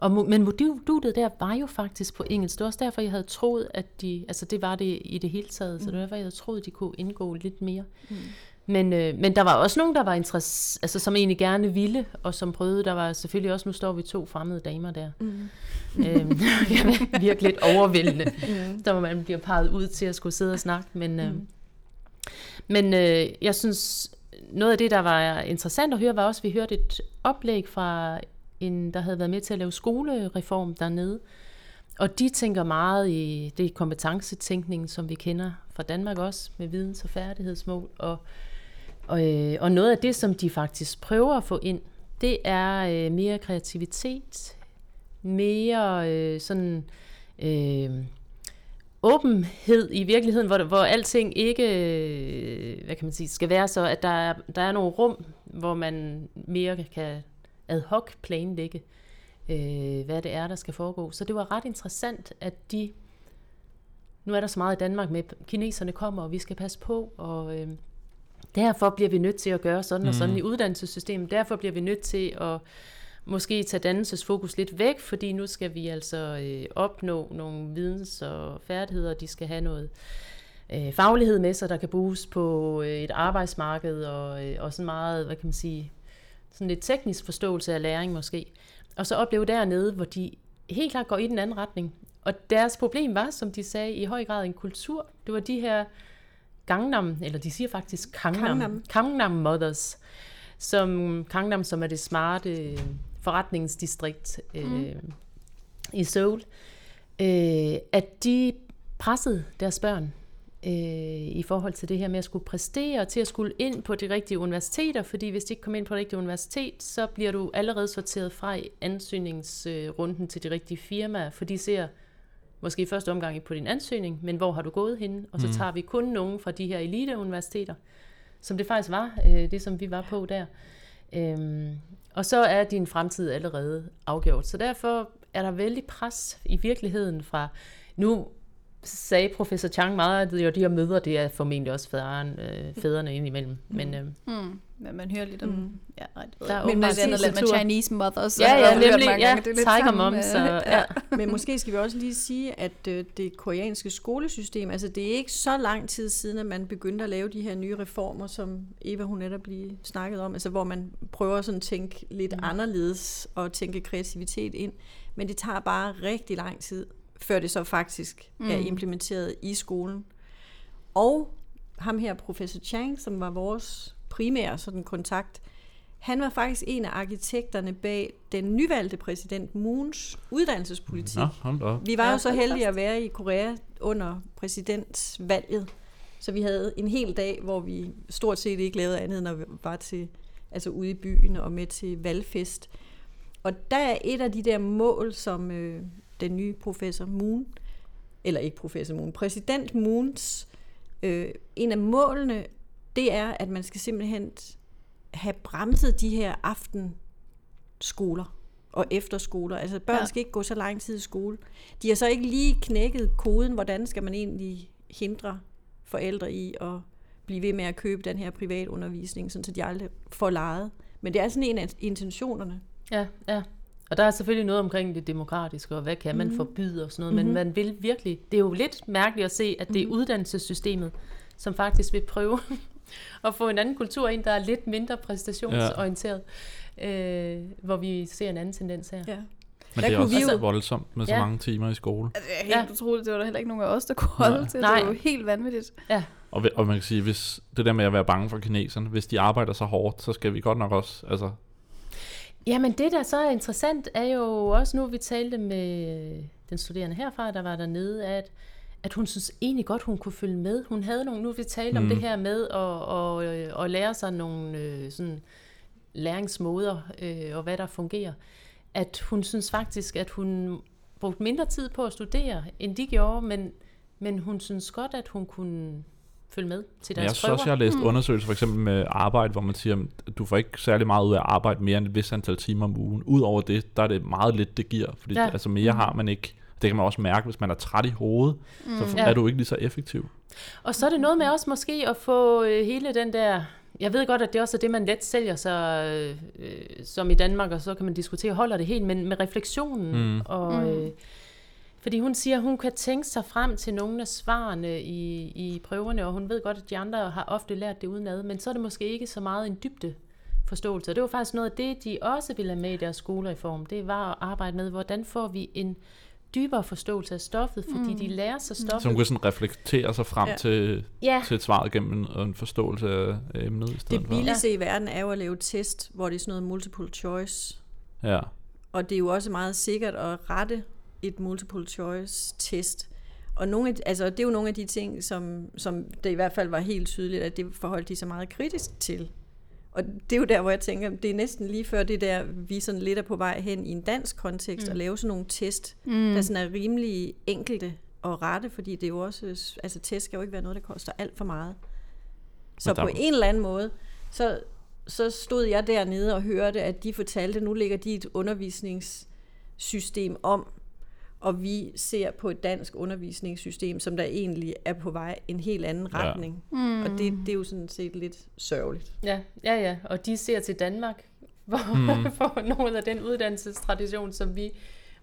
Og, men modulet der var jo faktisk på engelsk. Det var også derfor, jeg havde troet, at de... Altså, det var det i det hele taget. Så det var derfor, jeg havde troet, at de kunne indgå lidt mere. Mm. Men, øh, men der var også nogen, der var interess- altså, som egentlig gerne ville, og som prøvede. Der var selvfølgelig også... Nu står vi to fremmede damer der. Mm. øhm, virkelig lidt overvældende. Mm. Der man bliver peget ud til at skulle sidde og snakke. Men, øh, men øh, jeg synes, noget af det, der var interessant at høre, var også, at vi hørte et oplæg fra en, der havde været med til at lave skolereform dernede. Og de tænker meget i det kompetencetænkning, som vi kender fra Danmark også, med videns- og færdighedsmål. Og, og, øh, og noget af det, som de faktisk prøver at få ind, det er øh, mere kreativitet, mere øh, sådan øh, åbenhed i virkeligheden, hvor, hvor alting ikke, øh, hvad kan man sige, skal være så, at der er, der er nogle rum, hvor man mere kan ad hoc planlægge øh, hvad det er, der skal foregå. Så det var ret interessant, at de, nu er der så meget i Danmark med, kineserne kommer, og vi skal passe på, og øh, derfor bliver vi nødt til at gøre sådan og sådan Mhm. i uddannelsessystemet. Derfor bliver vi nødt til at måske tage dannelsesfokus lidt væk, fordi nu skal vi altså øh, opnå nogle videns- og færdigheder, de skal have noget øh, faglighed med sig, der kan bruges på øh, et arbejdsmarked, og, øh, og sådan meget, hvad kan man sige, sådan lidt teknisk forståelse af læring måske. Og så opleve dernede, hvor de helt klart går i den anden retning. Og deres problem var, som de sagde, i høj grad en kultur. Det var de her Gangnam, eller de siger faktisk Gangnam, Gangnam. Gangnam, Mothers, som Gangnam, som er det smarte øh, forretningsdistrikt øh, mm. i Seoul, øh, at de pressede deres børn øh, i forhold til det her med at skulle præstere, til at skulle ind på de rigtige universiteter, fordi hvis de ikke kommer ind på det rigtige universitet, så bliver du allerede sorteret fra i ansøgningsrunden til de rigtige firmaer, for de ser måske i første omgang på din ansøgning, men hvor har du gået henne? Og så Mm. tager vi kun nogen fra de her eliteuniversiteter, som det faktisk var, øh, det som vi var på der. Øhm, og så er din fremtid allerede afgjort. Så derfor er der vældig pres i virkeligheden fra, nu sagde professor Chang meget, at jo, de her møder, det er formentlig også fædren, øh, fædrene indimellem. Men øh, Mm. Men man hører lidt om... Mm. Ja, Der er. Men åbenbart det andet land med. Chinese mothers. ja, ja, nemlig, ja, gange. Det er lidt Tiger sammen Mom, med- så ja. ja. Men måske skal vi også lige sige, at øh, det koreanske skolesystem, altså det er ikke så lang tid siden, at man begyndte at lave de her nye reformer, som Eva hun netop lige snakket om, altså hvor man prøver sådan at tænke lidt mm. anderledes og tænke kreativitet ind. Men det tager bare rigtig lang tid, før det så faktisk mm. er implementeret i skolen. Og ham her, professor Chang, som var vores primære sådan kontakt, han var faktisk en af arkitekterne bag den nyvalgte præsident Moons uddannelsespolitik. Nå, hold da op. Vi var Ja, jo så heldige at være i Korea under præsidentsvalget, så vi havde en hel dag, hvor vi stort set ikke lavede andet, end at var til, altså ude i byen og med til valgfest. Og der er et af de der mål, som øh, den nye professor Moon, eller ikke professor Moon, præsident Moons, øh, en af målene, det er, at man skal simpelthen have bremset de her aftenskoler og efterskoler. Altså børn Ja. skal ikke gå så lang tid i skole. De har så ikke lige knækket koden, hvordan skal man egentlig hindre forældre i at blive ved med at købe den her privatundervisning, sådan så de aldrig får lejet. Men det er sådan en af intentionerne. Ja, ja. Og der er selvfølgelig noget omkring det demokratiske, og hvad kan man Mhm. forbyde og sådan noget, men Mhm. man vil virkelig, det er jo lidt mærkeligt at se, at det er uddannelsessystemet, som faktisk vil prøve at få en anden kultur ind, der er lidt mindre præstationsorienteret, øh, hvor vi ser en anden tendens her. Ja. Men Der det er kunne også vi jo- voldsomt med så Ja. mange timer i skole. Altså, det er helt Ja. utroligt. Det var der heller ikke nogen af os, der kunne holde Nej. til. Nej. Det var jo helt vanvittigt. Og, vi- og man kan sige, hvis det der med at være bange for kineserne, hvis de arbejder så hårdt, så skal vi godt nok også, altså, Jamen det, der så er interessant, er jo også nu, vi talte med den studerende herfra, der var dernede, at, at hun synes egentlig godt, hun kunne følge med. Hun havde nogle, nu vi talte mm. om Mm. det her med at, at, at lære sig nogle øh, sådan læringsmåder, øh, og hvad der fungerer. At hun synes faktisk, at hun brugte mindre tid på at studere, end de gjorde, men, men hun synes godt, at hun kunne følge med til Men deres jeg synes prøver. også, jeg har læst Mm. undersøgelser for eksempel med arbejde, hvor man siger, at du får ikke særlig meget ud af at arbejde mere end et vis antal timer om ugen. Udover det, der er det meget lidt, det giver, fordi Ja. ja. altså mere har man ikke. Det kan man også mærke, hvis man er træt i hovedet, mm. så Ja. er du ikke lige så effektiv. Og så er det noget med også måske at få øh, hele den der... Jeg ved godt, at det også er det, man let sælger sig øh, øh, som i Danmark, og så kan man diskutere, holder det helt, men med refleksionen. Mm. Og, Mm. øh, fordi hun siger, at hun kan tænke sig frem til nogle af svarene i, i prøverne, og hun ved godt, at de andre har ofte lært det udenad, men så er det måske ikke så meget en dybde forståelse. Og det var faktisk noget af det, de også ville have med i deres skolereform. Det var at arbejde med, hvordan får vi en dybere forståelse af stoffet, fordi Mm. de lærer sig Så stoffet. hun kan sådan reflektere sig frem ja. Ja. til, Ja, til et svar gennem en, en forståelse af emnet i stedet Det for. billigste i verden er jo at lave test, hvor det er sådan noget multiple choice. Ja. Og det er jo også meget sikkert at rette et multiple choice test. Og nogle af, altså, det er jo nogle af de ting, som, som det i hvert fald var helt tydeligt, at det forholdt de sig meget kritisk til. Og det er jo der, hvor jeg tænker, det er næsten lige før det der, vi sådan lidt er på vej hen i en dansk kontekst, mm. at lave sådan nogle test, Mm. der sådan er rimelig enkelte og rette, fordi det er jo også, altså test skal jo ikke være noget, der koster alt for meget. Så på en eller anden måde, så, så stod jeg dernede og hørte, at de fortalte, at nu ligger de et undervisnings system om, og vi ser på et dansk undervisningssystem, som der egentlig er på vej en helt anden Ja. retning. Mm. Og det, det er jo sådan set lidt sørgeligt. Ja, ja, ja. Og de ser til Danmark, hvor mm. for noget af den uddannelsestradition, som vi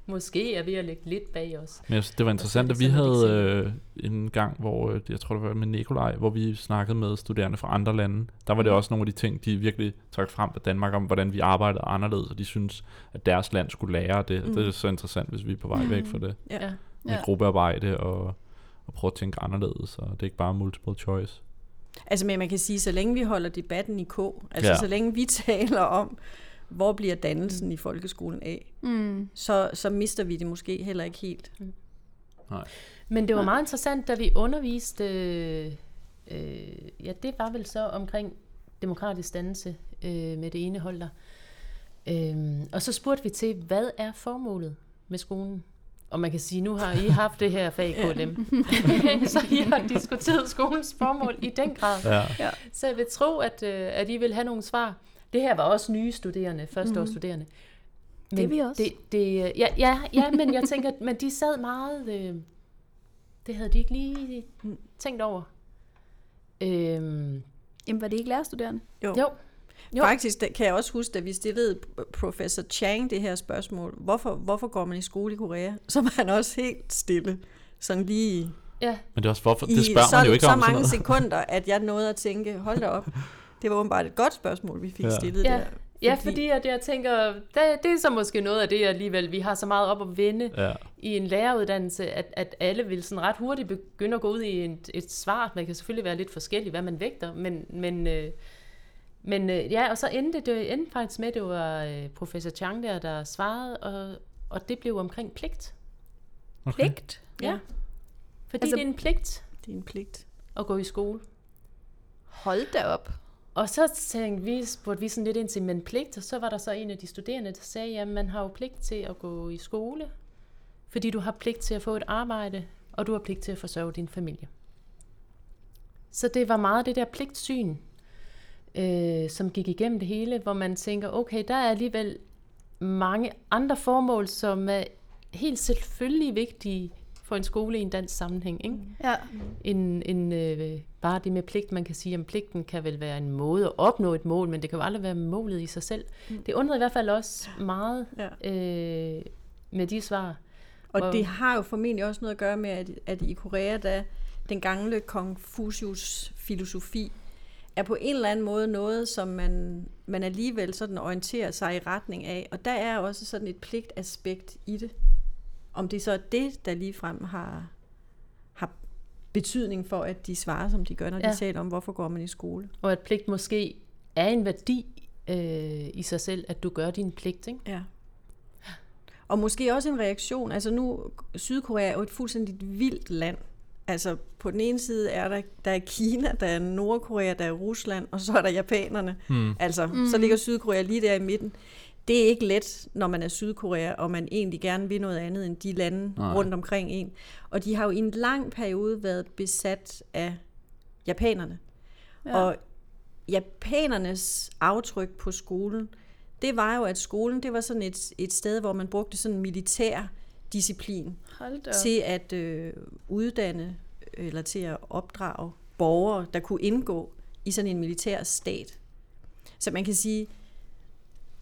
måske er ved at lægge lidt bag os. Men jeg synes, det var interessant, at vi havde øh, en gang, hvor øh, jeg tror det var med Nikolaj, hvor vi snakkede med studerende fra andre lande. Der var det også nogle af de ting, de virkelig trak frem af Danmark om, hvordan vi arbejdede anderledes, og de synes, at deres land skulle lære det. Mm. Det er så interessant, hvis vi er på vej væk fra det. Ja. Ja. Med Ja. gruppearbejde og, og prøve at tænke anderledes, og det er ikke bare multiple choice. Altså, men man kan sige, så længe vi holder debatten i k, altså ja. så længe vi taler om, hvor bliver dannelsen i folkeskolen af, Mm. så, så mister vi det måske heller ikke helt. Men det var meget interessant, da vi underviste, øh, øh, ja, det var vel så omkring demokratisk dannelse øh, med det ene hold der. Øh, og så spurgte vi til, hvad er formålet med skolen? Og man kan sige, nu har I haft det her fag KLM, så I har diskuteret skolens formål i den grad. Ja. Så jeg vil tro, at, øh, at I vil have nogle svar. Det her var også nye studerende, førsteårsstuderende. Det er vi også. Det, det, ja, ja, ja, men jeg tænker, men de sad meget... Øh, det havde de ikke lige tænkt over. Øhm, Jamen, var det ikke lærerstuderende? jo, Jo. Faktisk der kan jeg også huske, da vi stillede professor Chang det her spørgsmål, hvorfor, hvorfor går man i skole i Korea? Så var han også helt stille. Sådan lige ja, Men det er også hvorfor, i det spørger så, man jo ikke så om sådan mange sekunder, at jeg nåede at tænke, hold da op. Det var åbenbart et godt spørgsmål, vi fik Ja. ja. stillet ja, der. ja, fordi at jeg tænker, det, det er så måske noget af det alligevel, vi har så meget op at vende Ja. i en læreruddannelse, at, at alle vil sådan ret hurtigt begynde at gå ud i et, et svar. Man kan selvfølgelig være lidt forskellig, hvad man vægter, men, men, øh, men øh, ja, og så endte det endte faktisk med, at det var øh, professor Chang der, der svarede, og, og det blev omkring pligt. Okay. Pligt? Ja. Fordi Altså- altså, det er en pligt Det er en pligt. at gå i skole. Hold da op. Og så tænkte vi, spurgte vi sådan lidt ind til, men pligt, og så var der så en af de studerende, der sagde, at man har jo pligt til at gå i skole, fordi du har pligt til at få et arbejde, og du har pligt til at forsørge din familie. Så det var meget det der pligtsyn, øh, som gik igennem det hele, hvor man tænker, okay, der er alligevel mange andre formål, som er helt selvfølgelig vigtige for en skole i en dansk sammenhæng. Ikke? Ja. en, en øh, bare det med pligt, man kan sige, at pligten kan vel være en måde at opnå et mål, men det kan jo aldrig være målet i sig selv. Mm. Det undrede i hvert fald også meget Ja. øh, med de svar. Og Hvor- det har jo formentlig også noget at gøre med, at, at i Korea, der den gamle Confucius filosofi er på en eller anden måde noget, som man, man alligevel sådan orienterer sig i retning af. Og der er også sådan et pligtaspekt i det. Om det så er det, der ligefrem har, har betydning for, at de svarer, som de gør, når ja. De taler om, hvorfor går man i skole. Og at pligt måske er en værdi øh, i sig selv, at du gør din pligt. Ikke? Ja. Og måske også en reaktion. Altså nu, Sydkorea er jo et fuldstændig vildt land. Altså på den ene side er der, der er Kina, der er Nordkorea, der er Rusland, og så er der japanerne. Hmm. Altså, mm. så ligger Sydkorea lige der i midten. Det er ikke let, når man er Sydkorea, og man egentlig gerne vil noget andet end de lande Nej. Rundt omkring en. Og de har jo i en lang periode været besat af japanerne. Ja. Og japanernes aftryk på skolen, det var jo, at skolen det var sådan et, et sted, hvor man brugte sådan militær disciplin til at øh, uddanne eller til at opdrage borgere, der kunne indgå i sådan en militær stat. Så man kan sige,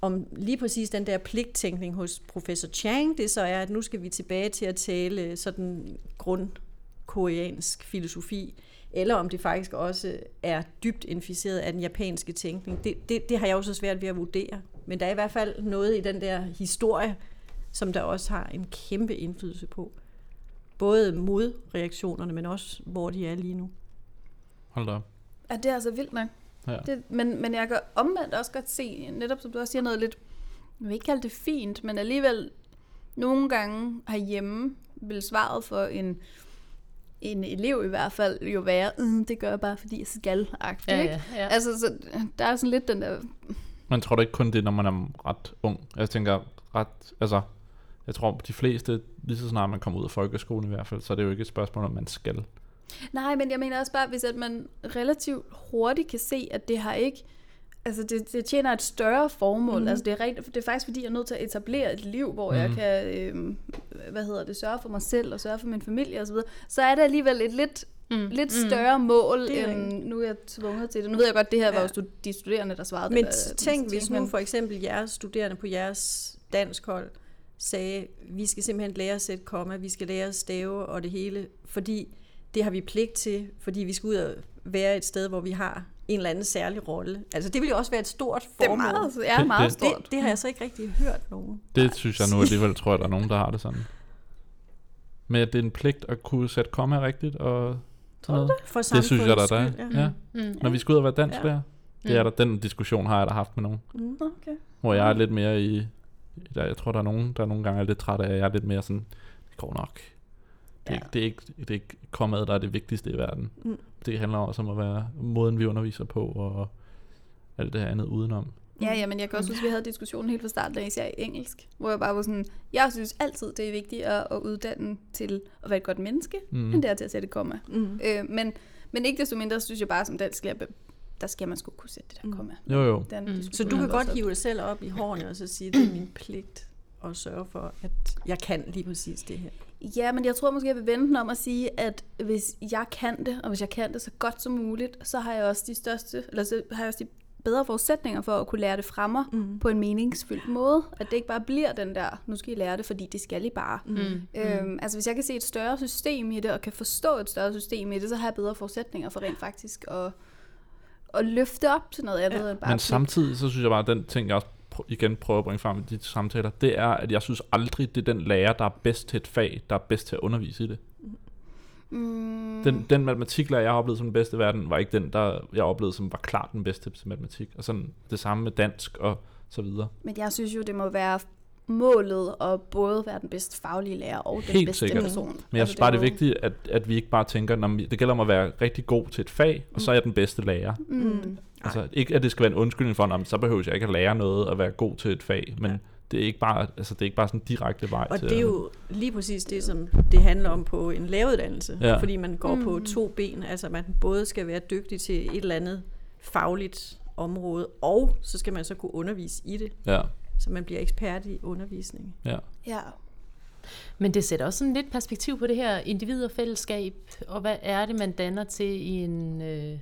om lige præcis den der pligttænkning hos professor Chang, det så er, at nu skal vi tilbage til at tale sådan grundkoreansk filosofi, eller om det faktisk også er dybt inficeret af den japanske tænkning. Det, det, det har jeg jo så svært ved at vurdere. Men der er i hvert fald noget i den der historie, som der også har en kæmpe indflydelse på. Både modreaktionerne, men også hvor de er lige nu. Hold da op. Ja, det er altså vildt nok. Ja. Det, men, men jeg kan omvendt også godt se, netop som du også siger noget lidt, jeg vil ikke kalde det fint, men alligevel nogle gange herhjemme vil svaret for en, en elev i hvert fald jo være, mm, det gør jeg bare, fordi jeg skal -agtigt, Ja, ikke? ja, ja. Altså, så der er sådan lidt den der, Man tror da ikke kun det, når man er ret ung. Jeg tænker ret, altså, jeg tror de fleste, lige så snart man kommer ud af folkeskolen i hvert fald, så er det jo ikke et spørgsmål, om man skal. Nej, men jeg mener også bare, hvis at man relativt hurtigt kan se, at det har ikke altså det, det tjener et større formål. Mm. Altså det er, rent, det er faktisk fordi, jeg er nødt til at etablere et liv, hvor mm. jeg Mhm. kan øh, hvad hedder det, sørge for mig selv og sørge for min familie osv. Så er det alligevel et lidt, mm. lidt større mål, Det end nu er jeg tvunget til det. Nu ved jeg godt, det her Ja. var jo de studerende, der svarede Men det. der- tænk, hvis nu for eksempel jeres studerende på jeres dansk hold sagde, vi skal simpelthen lære at sætte komma, vi skal lære at stave og det hele, fordi det har vi pligt til, fordi vi skal ud og være et sted, hvor vi har en eller anden særlig rolle. Altså det vil jo også være et stort det er formål. meget, ja, Det- meget det- stort. det, det har jeg så ikke rigtig hørt nogen. Det synes jeg nu alligevel, tror jeg, der er nogen, der har det sådan. Med at det er en pligt at kunne sætte komma rigtigt og sådan noget. For Det synes jeg, der er der. skyld, Ja. Mm. Når vi skal ud og være dansk Ja. Det er der, den diskussion har jeg da haft med nogen. Mm. Okay. Hvor jeg er lidt mere i... Der, jeg tror, der er nogen, der nogle gange er lidt træt af, at jeg er lidt mere sådan... Det går nok. Det er, Ja. ikke, det er ikke, det er ikke kommet, der er det vigtigste i verden. Mm. Det handler også om at være måden, vi underviser på, og alt det her andet udenom. Ja, ja, men jeg kan også huske, at vi havde diskussionen helt fra starten, af, især i engelsk, hvor jeg bare var sådan, jeg synes altid, det er vigtigt at, at uddanne til at være et godt menneske, Mm. mm. end det er til at sætte komma. Mm. Øh, men, men ikke desto mindre, synes jeg bare, som dansk lærer, der skal man sgu kunne sætte det der Mm. komma. Jo, jo. Den Mm. Så du kan godt hive dig selv op i hårene og så sige, det er min pligt at sørge for, at jeg kan lige præcis det her. Ja, men jeg tror måske, jeg vil vende den om at sige, at hvis jeg kan det, og hvis jeg kan det så godt som muligt, så har jeg også de største, eller så har jeg også de bedre forudsætninger for at kunne lære det fra mig Mm. på en meningsfyldt måde. At det ikke bare bliver den der, nu skal I lære det, fordi det skal I bare. Mm. Øhm, altså hvis jeg kan se et større system i det, og kan forstå et større system i det, så har jeg bedre forudsætninger for rent faktisk at, at løfte op til noget andet Ja, end bare Men samtidig, så synes jeg bare, at den ting, jeg også pr- igen prøver at bringe frem i de samtaler, det er, at jeg synes aldrig, det er den lærer, der er bedst til et fag, der er bedst til at undervise i det. Mm, Den, den matematiklærer, jeg har oplevet som den bedste i verden, var ikke den, der jeg oplevede som var klart den bedste til matematik. Og sådan det samme med dansk og så videre. Men jeg synes jo, det må være målet at både være den bedste faglige lærer og den Helt bedste sikkert. person. Men jeg synes bare, det er vigtigt, at, at vi ikke bare tænker, når det gælder om at være rigtig god til et fag, og så er jeg den bedste lærer. Mm. Altså ikke, at det skal være en undskyldning for, at så behøver jeg ikke at lære noget og være god til et fag, men Ja. det er ikke bare, altså det er ikke bare sådan en direkte vej Og til det er jo lige præcis det, som det handler om på en læreruddannelse. Ja. Fordi man går på Mm. to ben. Altså man både skal være dygtig til et eller andet fagligt område, og så skal man så kunne undervise i det. Ja, Så man bliver ekspert i undervisning. ja. Ja. Men det sætter også sådan lidt perspektiv på det her individ og fællesskab, og hvad er det, man danner til i en øh,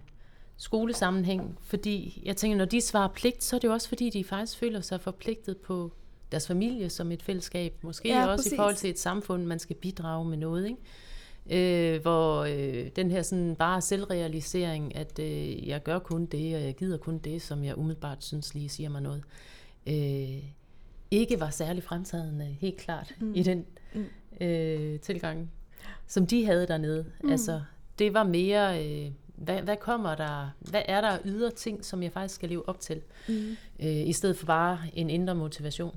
skolesammenhæng? Fordi jeg tænker, når de svarer pligt, så er det jo også fordi, de faktisk føler sig forpligtet på deres familie som et fællesskab. Måske Ja, også præcis. i forhold til et samfund, man skal bidrage med noget, ikke? Øh, hvor øh, den her sådan bare selvrealisering, at øh, jeg gør kun det, og jeg gider kun det, som jeg umiddelbart synes lige siger mig noget, øh, ikke var særlig fremtrædende, helt klart, mm. i den Mm. øh, tilgang, som de havde dernede. Mm. Altså, det var mere, øh, hvad, hvad kommer der, hvad er der ydre ting, som jeg faktisk skal leve op til, Mm. øh, i stedet for bare en indre motivation.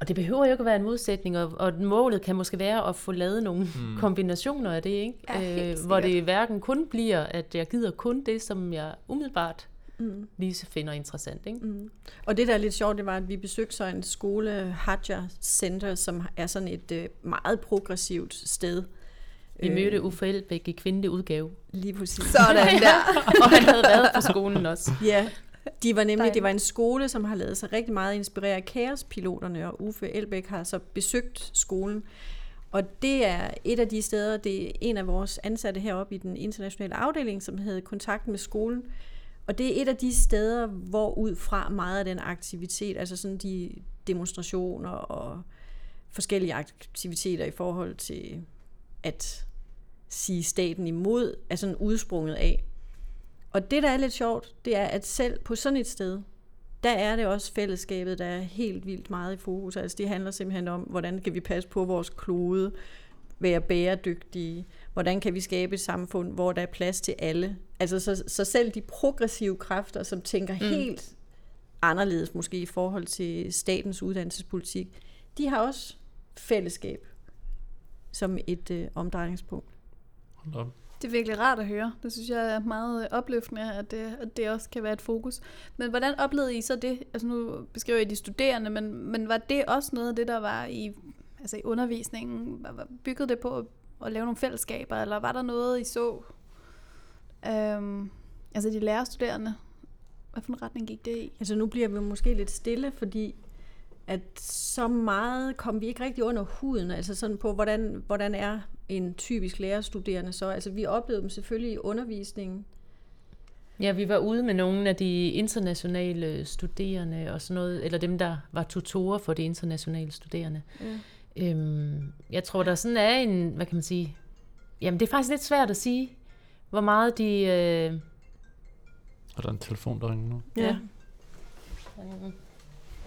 Og det behøver jo ikke at være en modsætning, og, og målet kan måske være at få lavet nogle mm. kombinationer af det, ikke? Ja, helt hvor det hverken kun bliver, at jeg gider kun det, som jeg umiddelbart Mm. lige finder interessant, ikke? Mm. Og det, der er lidt sjovt, det var, at vi besøgte så en skole, Hadja Center, som er sådan et øh, meget progressivt sted. Vi Øh, mødte Uffe Elbæk i kvindelig udgave, Lige præcis. Sådan der. og han havde været på skolen også. Ja, de var nemlig, Dejligt. det var en skole, som har lavet sig rigtig meget inspirere af kaospiloterne, og Uffe Elbæk har så besøgt skolen. Og det er et af de steder, det er en af vores ansatte heroppe i den internationale afdeling, som havde kontakt med skolen. Og det er et af de steder, hvor ud fra meget af den aktivitet, altså sådan de demonstrationer og forskellige aktiviteter i forhold til at sige staten imod, er sådan udsprunget af. Og det, der er lidt sjovt, det er, at selv på sådan et sted, der er det også fællesskabet, der er helt vildt meget i fokus. Altså det handler simpelthen om, hvordan kan vi passe på vores klode, være bæredygtige, hvordan kan vi skabe et samfund, hvor der er plads til alle. Altså så, så selv de progressive kræfter, som tænker mm. helt anderledes måske i forhold til statens uddannelsespolitik, de har også fællesskab som et øh, omdrejningspunkt. Hold op. Det er virkelig rart at høre. Det synes jeg er meget øh, opløftende, at det, at det også kan være et fokus. Men hvordan oplevede I så det? Altså nu beskriver I de studerende, men, men var det også noget af det, der var i, altså i undervisningen? Byggede det på at, at lave nogle fællesskaber, eller var der noget, I så? Øhm, altså de lærerstuderende Hvad for en retning gik det i? Altså nu bliver vi måske lidt stille, fordi at så meget kom vi ikke rigtig under huden, altså sådan på, hvordan, hvordan er en typisk lærerstuderende så. Altså vi oplevede dem selvfølgelig i undervisningen. Ja, vi var ude med nogle af de internationale studerende og sådan noget, eller dem, der var tutorer for de internationale studerende. Ja. Øhm, jeg tror, der sådan er en, hvad kan man sige, jamen det er faktisk lidt svært at sige, hvor meget de... Øh, Og der er en telefon, der ringer nu. Ja.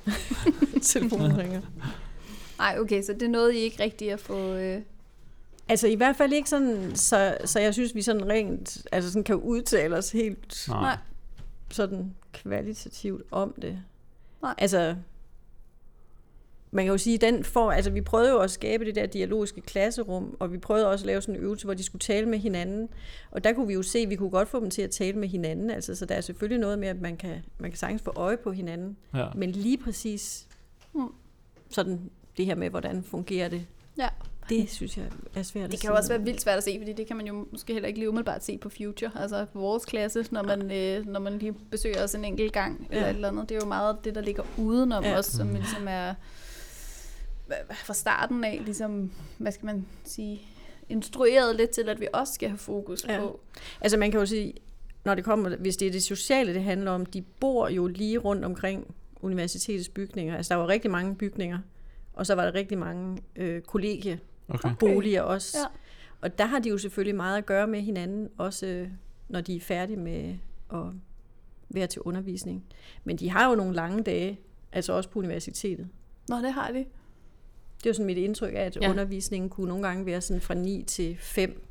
Telefonen ringer. Nej, okay, så det nåede I ikke rigtigt at få... Øh... Altså i hvert fald ikke sådan, så, så jeg synes, vi sådan rent, altså sådan kan udtale os helt. Nej. sådan kvalitativt om det. Nej. Altså, man kan jo sige, den for, altså vi prøvede jo at skabe det der dialogiske klasserum, og vi prøvede også at lave sådan en øvelse, hvor de skulle tale med hinanden. Og der kunne vi jo se, at vi kunne godt få dem til at tale med hinanden. Altså, så der er selvfølgelig noget med, at man kan, man kan sagtens få øje på hinanden. Ja. Men lige præcis Mm. sådan det her med, hvordan fungerer det, Ja. det synes jeg er svært Det at kan jo sige også være vildt svært at se, fordi det kan man jo måske heller ikke lige umiddelbart se på Future. Altså på vores klasse, når man, øh, når man lige besøger os en enkelt gang, ja. eller Ja. et eller andet. Det er jo meget det, der ligger udenom ja. Ja. os, som ligesom er fra starten af, ligesom, hvad skal man sige, instrueret lidt til, at vi også skal have fokus ja. På. Altså man kan jo sige, når det kommer, hvis det er det sociale, det handler om, de bor jo lige rundt omkring universitetets bygninger. Altså der var rigtig mange bygninger, og så var der rigtig mange øh, kollegieboliger Okay. også. Ja. Og der har de jo selvfølgelig meget at gøre med hinanden, også øh, når de er færdige med at være til undervisning. Men de har jo nogle lange dage, altså også på universitetet. Nå, det har de. Det er jo sådan mit indtryk af, at Ja. undervisningen kunne nogle gange være sådan fra 9 til 5.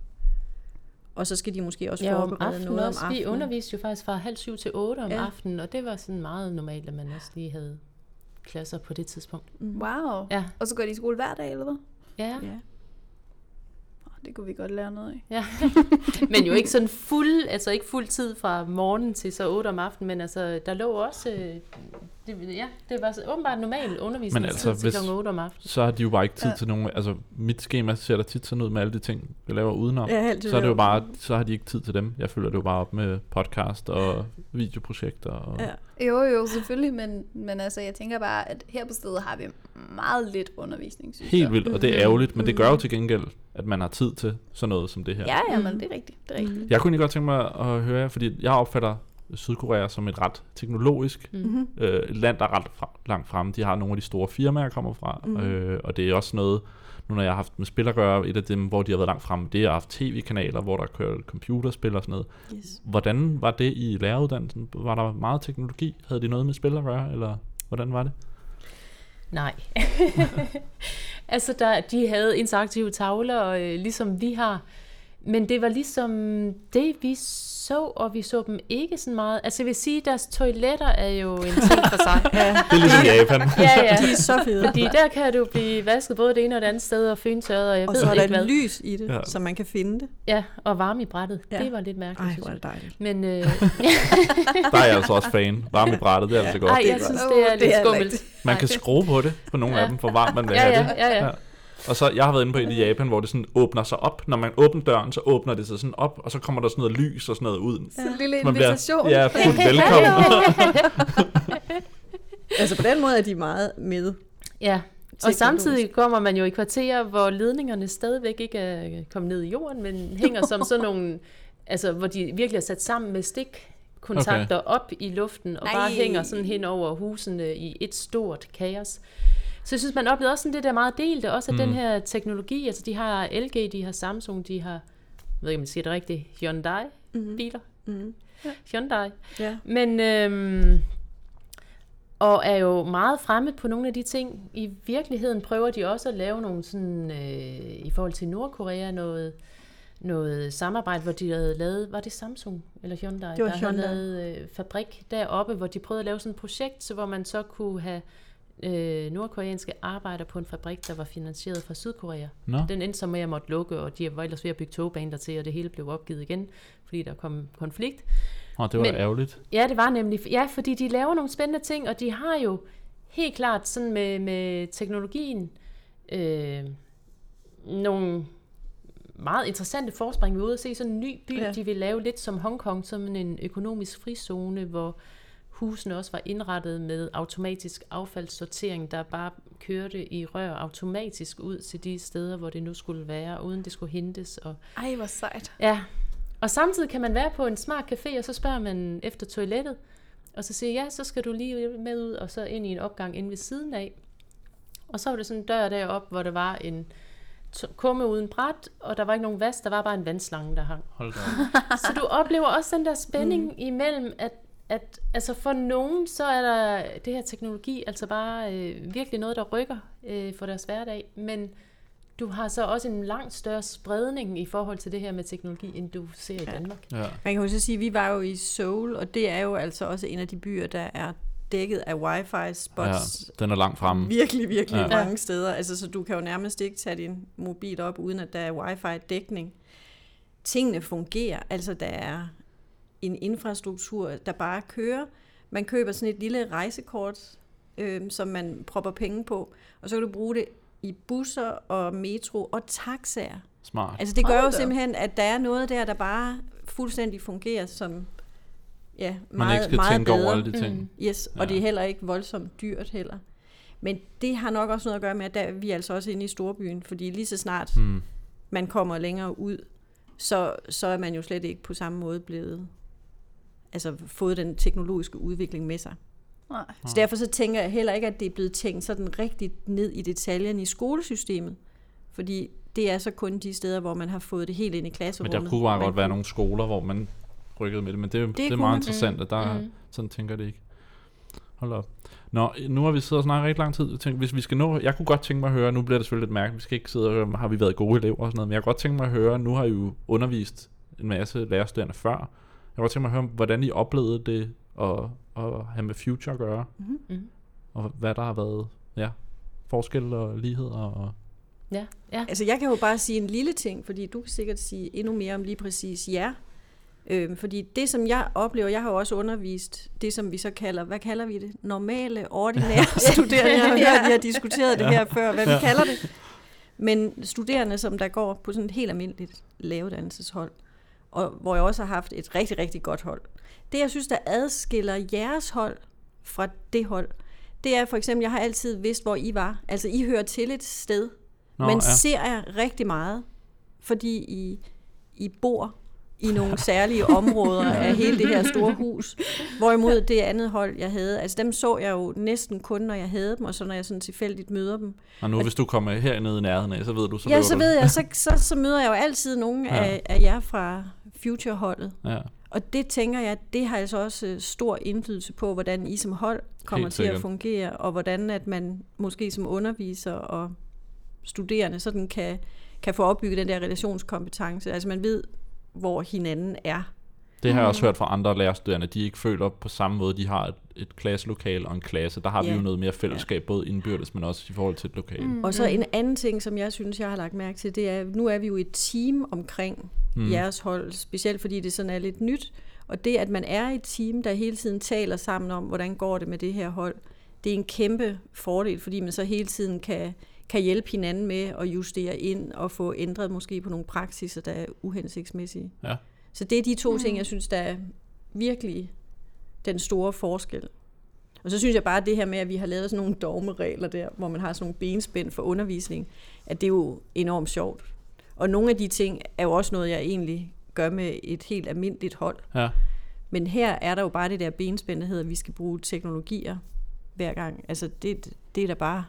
Og så skal de måske også ja, om forberede aftenen noget også. om Vi aftenen. underviste jo faktisk fra halv syv til otte om ja. Aftenen, og det var sådan meget normalt, at man også lige havde klasser på det tidspunkt. Mm. Wow. Ja, Og så går de i skole hver dag, eller hvad? ja. Ja. Åh, Det kunne vi godt lære noget af. Ja, men jo ikke sådan fuld, altså ikke fuld tid fra morgen til så 8 om aftenen, men altså, der lå også, øh, det, ja, det var så åbenbart normal undervisning Men altså, til hvis- kl. 8 om aftenen. Så har de jo bare ikke tid Ja. til nogen... Altså, mit schema ser der tit sådan ud med alle de ting, vi laver udenom. Ja, det så er det jo bare, så har de ikke tid til dem. Jeg følger det jo bare op med podcast og videoprojekter. Og, Ja. Jo, jo, selvfølgelig, men, men altså, jeg tænker bare, at her på stedet har vi meget lidt undervisning, synes Helt vildt, og det er ærgerligt, men det gør jo til gengæld, at man har tid til sådan noget som det her. Ja, ja, men Mhm. det er rigtigt. Det er rigtigt. Jeg kunne egentlig godt tænke mig at høre jer, fordi jeg opfatter Sydkorea som et ret teknologisk Mm-hmm. øh, et land, der er ret fra, langt fremme. De har nogle af de store firmaer, kommer fra, Mhm. øh, og det er også noget, nu når jeg har haft med spil at gøre, et af dem, hvor de har været langt fremme, det er at haft tv-kanaler, hvor der kører computerspil og sådan noget. Yes. Hvordan var det i læreruddannelsen? Var der meget teknologi? Havde de noget med spil at gøre, eller hvordan var det? Nej. altså, der, de havde interaktive tavler, øh, ligesom vi har. Men det var ligesom det, vi så, og vi så dem ikke så meget. Altså, jeg vil sige, deres toiletter er jo en ting for sig. ja, Det er ligesom Japan. ja, ja. De er så fede. Fordi der kan du blive vasket både det ene og det andet sted, og fyntørret, og jeg Og ved så er ikke der hvad. lys i det, Ja. så man kan finde det. Ja, og varme i brættet. Ja. Det var lidt mærkeligt, Ej, hvor er jeg. det dejligt. Men øh, Der er jeg altså også fan. Varme i brættet, det er altså godt. ej, det er jeg synes, det er lidt skummelt. Man kan skrue på det på nogle Ja. af dem, for varmt man vil Ja, have ja, det. ja, ja. Ja. Og så, jeg har været inde på en i Japan, hvor det sådan åbner sig op. Når man åbner døren, så åbner det sig sådan op, og så kommer der sådan noget lys og sådan noget ud. Så en lille bliver- invitation. Ja, fuldt velkommen. Altså på den måde er de meget med. Ja, og samtidig kommer man jo i kvarterer, hvor ledningerne stadigvæk ikke er kommet ned i jorden, men hænger som sådan nogle, altså hvor de virkelig er sat sammen med stikkontakter okay. op i luften, og Nej. bare hænger sådan hen over husene i et stort kaos. Så jeg synes, man oplevede også sådan det der meget delte, også af Mm. mm. den her teknologi. Altså de har LG, de har Samsung, de har, jeg ved ikke, om jeg siger det rigtigt, Hyundai Mm-hmm. biler. Mm-hmm. Hyundai. Ja. Men, øhm, og er jo meget fremme på nogle af de ting. I virkeligheden prøver de også at lave nogle sådan, øh, i forhold til Nordkorea, noget, noget samarbejde, hvor de havde lavet, var det Samsung eller Hyundai, Det var der Hyundai. havde lavet øh, fabrik deroppe, hvor de prøvede at lave sådan et projekt, så hvor man så kunne have øh, nordkoreanske arbejdere på en fabrik, der var finansieret fra Sydkorea. Nå, Den endte så med at måtte lukke, og de var ellers ved at bygge togbaner til, og det hele blev opgivet igen, fordi der kom konflikt. Nå det var Men- ærgerligt. Ja, det var nemlig. Ja, fordi de laver nogle spændende ting, og de har jo helt klart sådan med, med teknologien øh, nogle meget interessante forspring. Vi er ude og se sådan en ny by, ja. Ja. de vil lave lidt som Hongkong, som en økonomisk frizone, hvor husene også var indrettet med automatisk affaldssortering, der bare kørte i rør automatisk ud til de steder, hvor det nu skulle være, uden det skulle hentes. Og, Ej, hvor sejt. ja. og samtidig kan man være på en smart café, og så spørger man efter toilettet, og så siger ja, så skal du lige med ud, og så ind i en opgang inde ved siden af. Og så var det sådan en dør derop, hvor der var en kumme uden bræt, og der var ikke nogen vask, der var bare en vandslange, der hang. Hold da. Så du oplever også den der spænding mm. imellem, at, at altså for nogen, så er der det her teknologi altså bare øh, virkelig noget, der rykker øh, for deres hverdag, men du har så også en langt større spredning i forhold til det her med teknologi, end du ser i Danmark. Ja. Man kan jo så sige, at vi var jo i Seoul, og det er jo altså også en af de byer, der er dækket af wifi spots ja, den er langt fremme. virkelig, virkelig Ja. ja. mange steder. Altså, så du kan jo nærmest ikke tage din mobil op, uden at der er wifi-dækning. Tingene fungerer. Altså, der er en infrastruktur, der bare kører. Man køber sådan et lille rejsekort, øh, som man propper penge på, og så kan du bruge det i busser og metro og taxaer. Smart. Altså, det gør jo simpelthen, at der er noget der, der bare fuldstændig fungerer som ja, Man meget, ikke skal meget tænke bedre. over alle de ting. Mm. Yes, og Ja. det er heller ikke voldsomt dyrt heller. Men det har nok også noget at gøre med, at der, vi er altså også inde i storbyen, fordi lige så snart Mm. man kommer længere ud, så, så er man jo slet ikke på samme måde blevet, altså fået den teknologiske udvikling med sig. Nej. Så derfor så tænker jeg heller ikke, at det er blevet tænkt sådan rigtigt ned i detaljen i skolesystemet, fordi det er så kun de steder, hvor man har fået det helt ind i Men klasserummet. der kunne bare godt være nogle skoler, hvor man rykkede med det, men det, det, det er meget man. interessant, at der mm. sådan tænker det ikke. Hold op. Nå, nu har vi siddet og snakket rigtig lang tid. Jeg tænkte, hvis vi skal nå, jeg kunne godt tænke mig at høre, nu bliver det selvfølgelig lidt mærkeligt, vi skal ikke sidde og høre, har vi været gode elever og sådan noget, men jeg kunne godt tænke mig at høre, nu har I jo undervist en masse lærerstuderende før. Jeg kunne tænke mig at høre, hvordan I oplevede det at, at have med Future at gøre, Mm. og hvad der har været ja, forskel og ligheder. Og, Ja, ja. Altså, jeg kan jo bare sige en lille ting, fordi du kan sikkert sige endnu mere om lige præcis jer. Øhm, fordi det, som jeg oplever, jeg har jo også undervist det, som vi så kalder, hvad kalder vi det? Normale, ordinære studerende. Jeg har hørt, vi har diskuteret det her før, hvad vi kalder det. Men studerende, som der går på sådan et helt almindeligt lavedanseshold, og hvor jeg også har haft et rigtig, rigtig godt hold. Det, jeg synes, der adskiller jeres hold fra det hold, det er for eksempel, jeg har altid vidst, hvor I var. Altså, I hører til et sted, Nå, men ja. ser jeg rigtig meget, fordi I, I bor i nogle særlige områder af hele det her store hus. Hvorimod det andet hold, jeg havde, altså dem så jeg jo næsten kun, når jeg havde dem, og så når jeg sådan tilfældigt møder dem. og nu hvis du kommer hernede i nærheden af, så ved du, så ja, så du. ved jeg, så, så, så møder jeg jo altid nogen Ja. af, af jer fra Future-holdet. Ja. Og det tænker jeg, det har altså også øh, stor indflydelse på, hvordan I som hold kommer til at fungere, og hvordan at man måske som underviser og studerende sådan kan, kan få opbygget den der relationskompetence. Altså man ved, hvor hinanden er. Det har jeg Mm. også hørt fra andre lærerstuderende, de ikke føler på samme måde, de har et, et klasselokale og en klasse. Der har vi Ja. jo noget mere fællesskab, både indbyrdes, men også i forhold til et lokale. Mm. Og så en anden ting, som jeg synes, jeg har lagt mærke til, det er, at nu er vi jo et team omkring mm. jeres hold, specielt fordi det sådan er lidt nyt. Og det, at man er et team, der hele tiden taler sammen om, hvordan går det med det her hold, det er en kæmpe fordel, fordi man så hele tiden kan, kan hjælpe hinanden med at justere ind og få ændret måske på nogle praksiser, der er uhensigtsmæssige. Ja. Så det er de to mm. ting, jeg synes, der er virkelig den store forskel. Og så synes jeg bare, at det her med, at vi har lavet sådan nogle dogmeregler der, hvor man har sådan nogle benspænd for undervisning, at det er jo enormt sjovt. Og nogle af de ting er jo også noget, jeg egentlig gør med et helt almindeligt hold. Ja. Men her er der jo bare det der benspænd, der hedder, at vi skal bruge teknologier hver gang. Altså det, det er da bare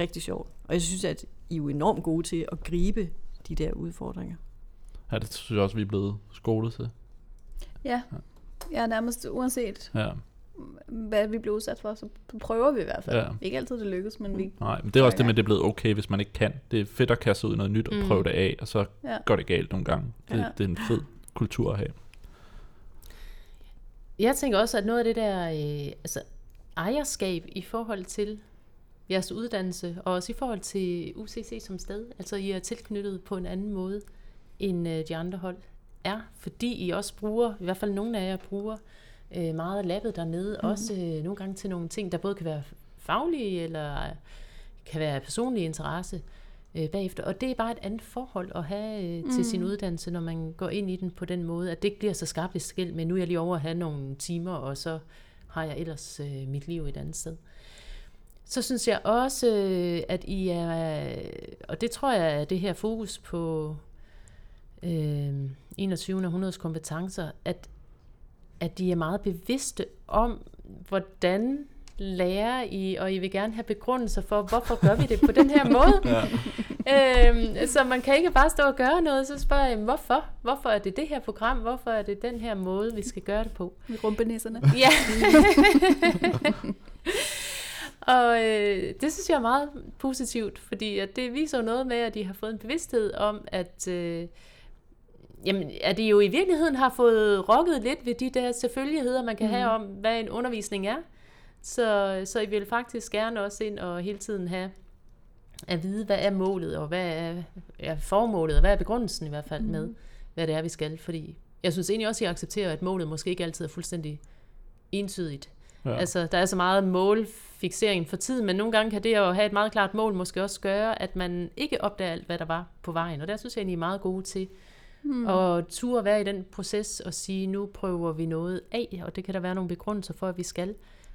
rigtig sjovt. Og jeg synes, at I er jo enormt gode til at gribe de der udfordringer. ja, det synes jeg også, vi er blevet skolet til. Ja. Ja, nærmest uanset Ja. hvad vi bliver udsat for, så prøver vi i hvert fald. Ja. Ikke altid det lykkes, men vi... Nej, men det er også det med, at det er blevet okay, hvis man ikke kan. Det er fedt at kaste ud noget nyt og Mm. prøve det af, og så Ja. går det galt nogle gange. Det, Ja. det er en fed kultur at have. Jeg tænker også, at noget af det der øh, altså, ejerskab i forhold til jeres uddannelse, og også i forhold til UCC som sted, altså I er tilknyttet på en anden måde end øh, de andre hold, er, fordi I også bruger, i hvert fald nogle af jer bruger, øh, meget af labbet dernede, mm-hmm. også øh, nogle gange til nogle ting, der både kan være faglige, eller kan være personlig interesse øh, bagefter. Og det er bare et andet forhold at have øh, til sin uddannelse, når man går ind i den på den måde, at det ikke bliver så skarpt et skæld, men nu er jeg lige over at have nogle timer, og så har jeg ellers øh, mit liv et andet sted. Så synes jeg også, øh, at I er, og det tror jeg er det her fokus på øh, 21. århundredes kompetencer, at, at de er meget bevidste om, hvordan lærer I, og I vil gerne have begrundelser for, hvorfor gør vi det på den her måde. ja. øhm, så man kan ikke bare stå og gøre noget, så spørger jeg, hvorfor? Hvorfor er det det her program? Hvorfor er det den her måde, vi skal gøre det på? Med rumpenisserne. Ja. og øh, det synes jeg er meget positivt, fordi at det viser jo noget med, at de har fået en bevidsthed om, at... Øh, Jamen, at de jo i virkeligheden har fået rokket lidt ved de der selvfølgeligheder, man kan mm. have om, hvad en undervisning er. Så, så I vil faktisk gerne også ind og hele tiden have at vide, hvad er målet, og hvad er, er formålet, og hvad er begrundelsen i hvert fald med, mm. hvad det er, vi skal. Fordi jeg synes egentlig også, at I accepterer, at målet måske ikke altid er fuldstændig entydigt. Ja. Altså, der er så meget målfixering for tiden, men nogle gange kan det at have et meget klart mål måske også gøre, at man ikke opdager alt, hvad der var på vejen. Og der synes jeg, at I er meget gode til mm. at turde være i den proces og sige, nu prøver vi noget af, og det kan der være nogle begrundelser for, at vi skal.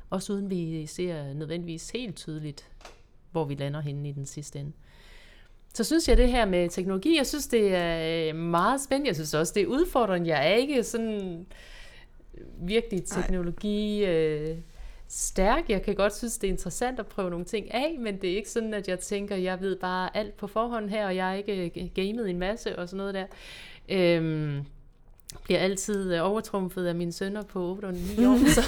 Også uden vi ser nødvendigvis helt tydeligt, hvor vi lander henne i den sidste ende. Så synes jeg det her med teknologi, jeg synes det er meget spændende. Jeg synes også det er udfordrende. Jeg er ikke sådan virkelig teknologi øh, stærk. Jeg kan godt synes det er interessant at prøve nogle ting af, men det er ikke sådan, at jeg tænker, jeg ved bare alt på forhånd her, og jeg er ikke øh, gamet en masse og sådan noget der. Øhm, bliver altid overtrumfet af mine sønner på 8 og 9 år. Så.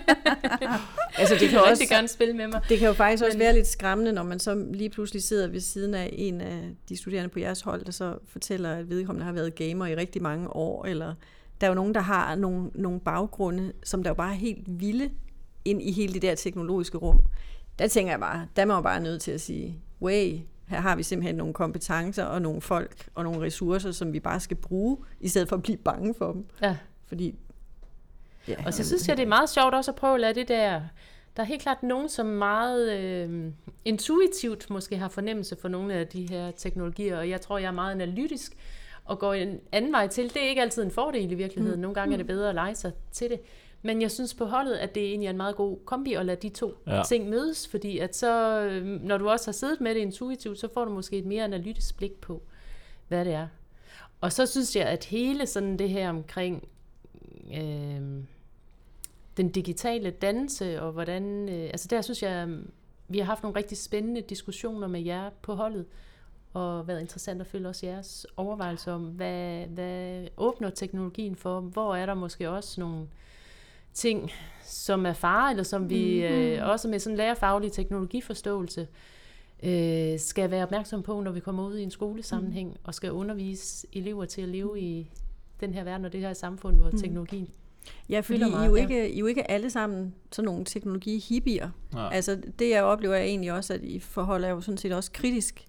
altså, det kan også gerne spille med mig. Det kan jo faktisk Men, også være lidt skræmmende, når man så lige pludselig sidder ved siden af en af de studerende på jeres hold, der så fortæller, at vedkommende har været gamer i rigtig mange år, eller der er jo nogen, der har nogle, nogle baggrunde, som der jo bare er helt vilde ind i hele det der teknologiske rum. Der tænker jeg bare, der må man bare nødt til at sige, way, her har vi simpelthen nogle kompetencer og nogle folk og nogle ressourcer, som vi bare skal bruge, i stedet for at blive bange for dem. Ja. Fordi Ja, og så synes jeg, det er meget sjovt også at prøve at lade det der... Der er helt klart nogen, som meget øh, intuitivt måske har fornemmelse for nogle af de her teknologier, og jeg tror, jeg er meget analytisk og går en anden vej til. Det er ikke altid en fordel i virkeligheden. Mm. Nogle gange er det mm. bedre at lege sig til det. Men jeg synes på holdet, at det egentlig er en meget god kombi at lade de to ja. ting mødes, fordi at så, øh, når du også har siddet med det intuitivt, så får du måske et mere analytisk blik på, hvad det er. Og så synes jeg, at hele sådan det her omkring øh, den digitale dannelse, og hvordan, øh, altså der synes jeg, vi har haft nogle rigtig spændende diskussioner med jer på holdet, og været interessant at følge også jeres overvejelser om, hvad, hvad åbner teknologien for, hvor er der måske også nogle ting, som er fare, eller som vi mm-hmm. øh, også med sådan lærerfaglig teknologiforståelse, øh, skal være opmærksom på, når vi kommer ud i en skolesammenhæng, mm. og skal undervise elever til at leve i den her verden og det her samfund, hvor mm. teknologien Ja, fordi I er, jo ikke, I er jo ikke alle sammen sådan nogle teknologi-hippier. Ja. Altså det jeg oplever er egentlig også, at I forholder jo sådan set også kritisk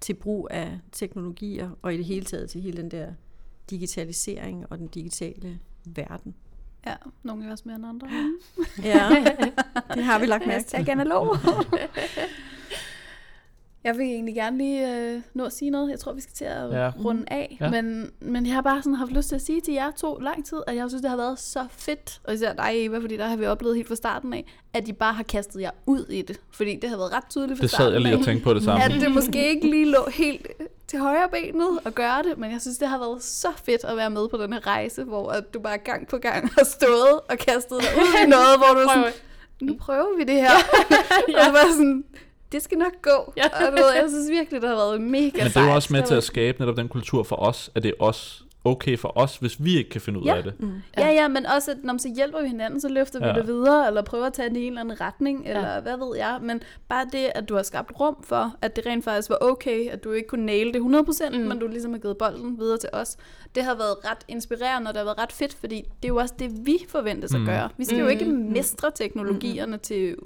til brug af teknologier, og i det hele taget til hele den der digitalisering og den digitale verden. Ja, nogle af os mere end andre. ja, det har vi lagt mærke til. Jeg analog. Jeg vil egentlig gerne lige øh, nå at sige noget. Jeg tror, vi skal til at ja. runde af. Ja. Men, men jeg har bare sådan haft lyst til at sige til jer to lang tid, at jeg synes, det har været så fedt. Og især dig, Eva, fordi der har vi oplevet helt fra starten af, at de bare har kastet jer ud i det. Fordi det har været ret tydeligt fra det starten Det sad jeg lige og tænkte på det samme. At det måske ikke lige lå helt til højre benet at gøre det, men jeg synes, det har været så fedt at være med på den her rejse, hvor at du bare gang på gang har stået og kastet dig ud i noget, hvor du sådan, nu prøver vi det her. ja. og bare sådan, det skal nok gå. Ja. Og du ved, jeg synes virkelig, det har været mega Men det er jo også med til at skabe netop den kultur for os, at det er os okay for os, hvis vi ikke kan finde ud ja. af det. Mm. Ja. ja, ja, men også, at når så hjælper vi hinanden, så løfter ja. vi det videre, eller prøver at tage det i en eller anden retning, ja. eller hvad ved jeg. Men bare det, at du har skabt rum for, at det rent faktisk var okay, at du ikke kunne næle det 100%, mm. men du ligesom har givet bolden videre til os. Det har været ret inspirerende, og det har været ret fedt, fordi det er jo også det, vi forventes mm. at gøre. Vi skal mm. jo ikke mestre teknologierne mm. til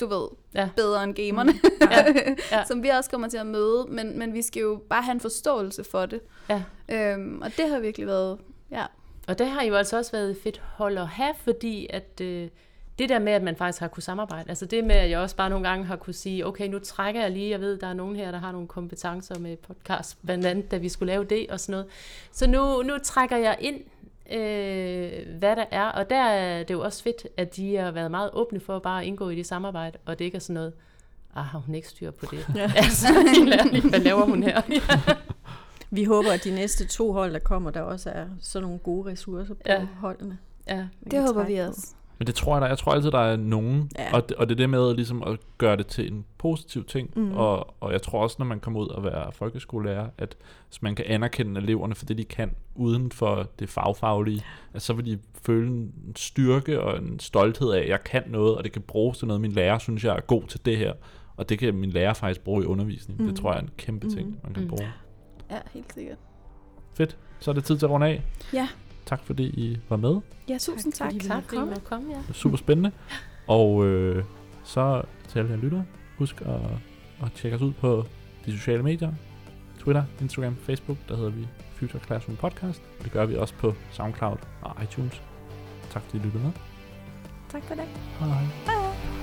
du ved, ja. bedre end gamerne, mm. ja. Ja. som vi også kommer til at møde, men, men vi skal jo bare have en forståelse for det. Ja. Øhm, og det har virkelig været, ja. Og det har jo altså også været fedt hold at have, fordi at øh, det der med, at man faktisk har kunne samarbejde, altså det med, at jeg også bare nogle gange har kunne sige, okay, nu trækker jeg lige, jeg ved, der er nogen her, der har nogle kompetencer med podcast, blandt andet, da vi skulle lave det og sådan noget. Så nu, nu trækker jeg ind øh, hvad der er. Og der er det jo også fedt, at de har været meget åbne for bare at indgå i det samarbejde, og det ikke er sådan noget, ah, har hun ikke styr på det? Ja. altså, ærligt, hvad laver hun her? Vi håber, at de næste to hold, der kommer, der også er sådan nogle gode ressourcer på Ja. holdene. ja. Det håber vi på. Men det tror jeg, der, jeg tror altid, der er nogen, ja. Og, det, og det er det med ligesom at gøre det til en positiv ting, mm. Og, og jeg tror også, når man kommer ud og være folkeskolelærer, at hvis man kan anerkende eleverne for det, de kan, uden for det fagfaglige, at så vil de føle en styrke og en stolthed af, at jeg kan noget, og det kan bruges til noget, min lærer synes, jeg er god til det her, og det kan min lærer faktisk bruge i undervisning. Mm. Det tror jeg er en kæmpe ting, Mhm. man kan Mm. bruge. Ja, helt sikkert. Fedt. Så er det tid til at runde af. Ja. Tak fordi I var med. Ja, tusind tak. Tak fordi I måtte komme, ja. Det er super spændende. Og øh, så til alle jer lyttere, husk at, at tjekke os ud på de sociale medier. Twitter, Instagram, Facebook, der hedder vi Future Classroom Podcast. Det gør vi også på SoundCloud og iTunes. Tak fordi I lyttede med. Tak for det. Hej. Hej.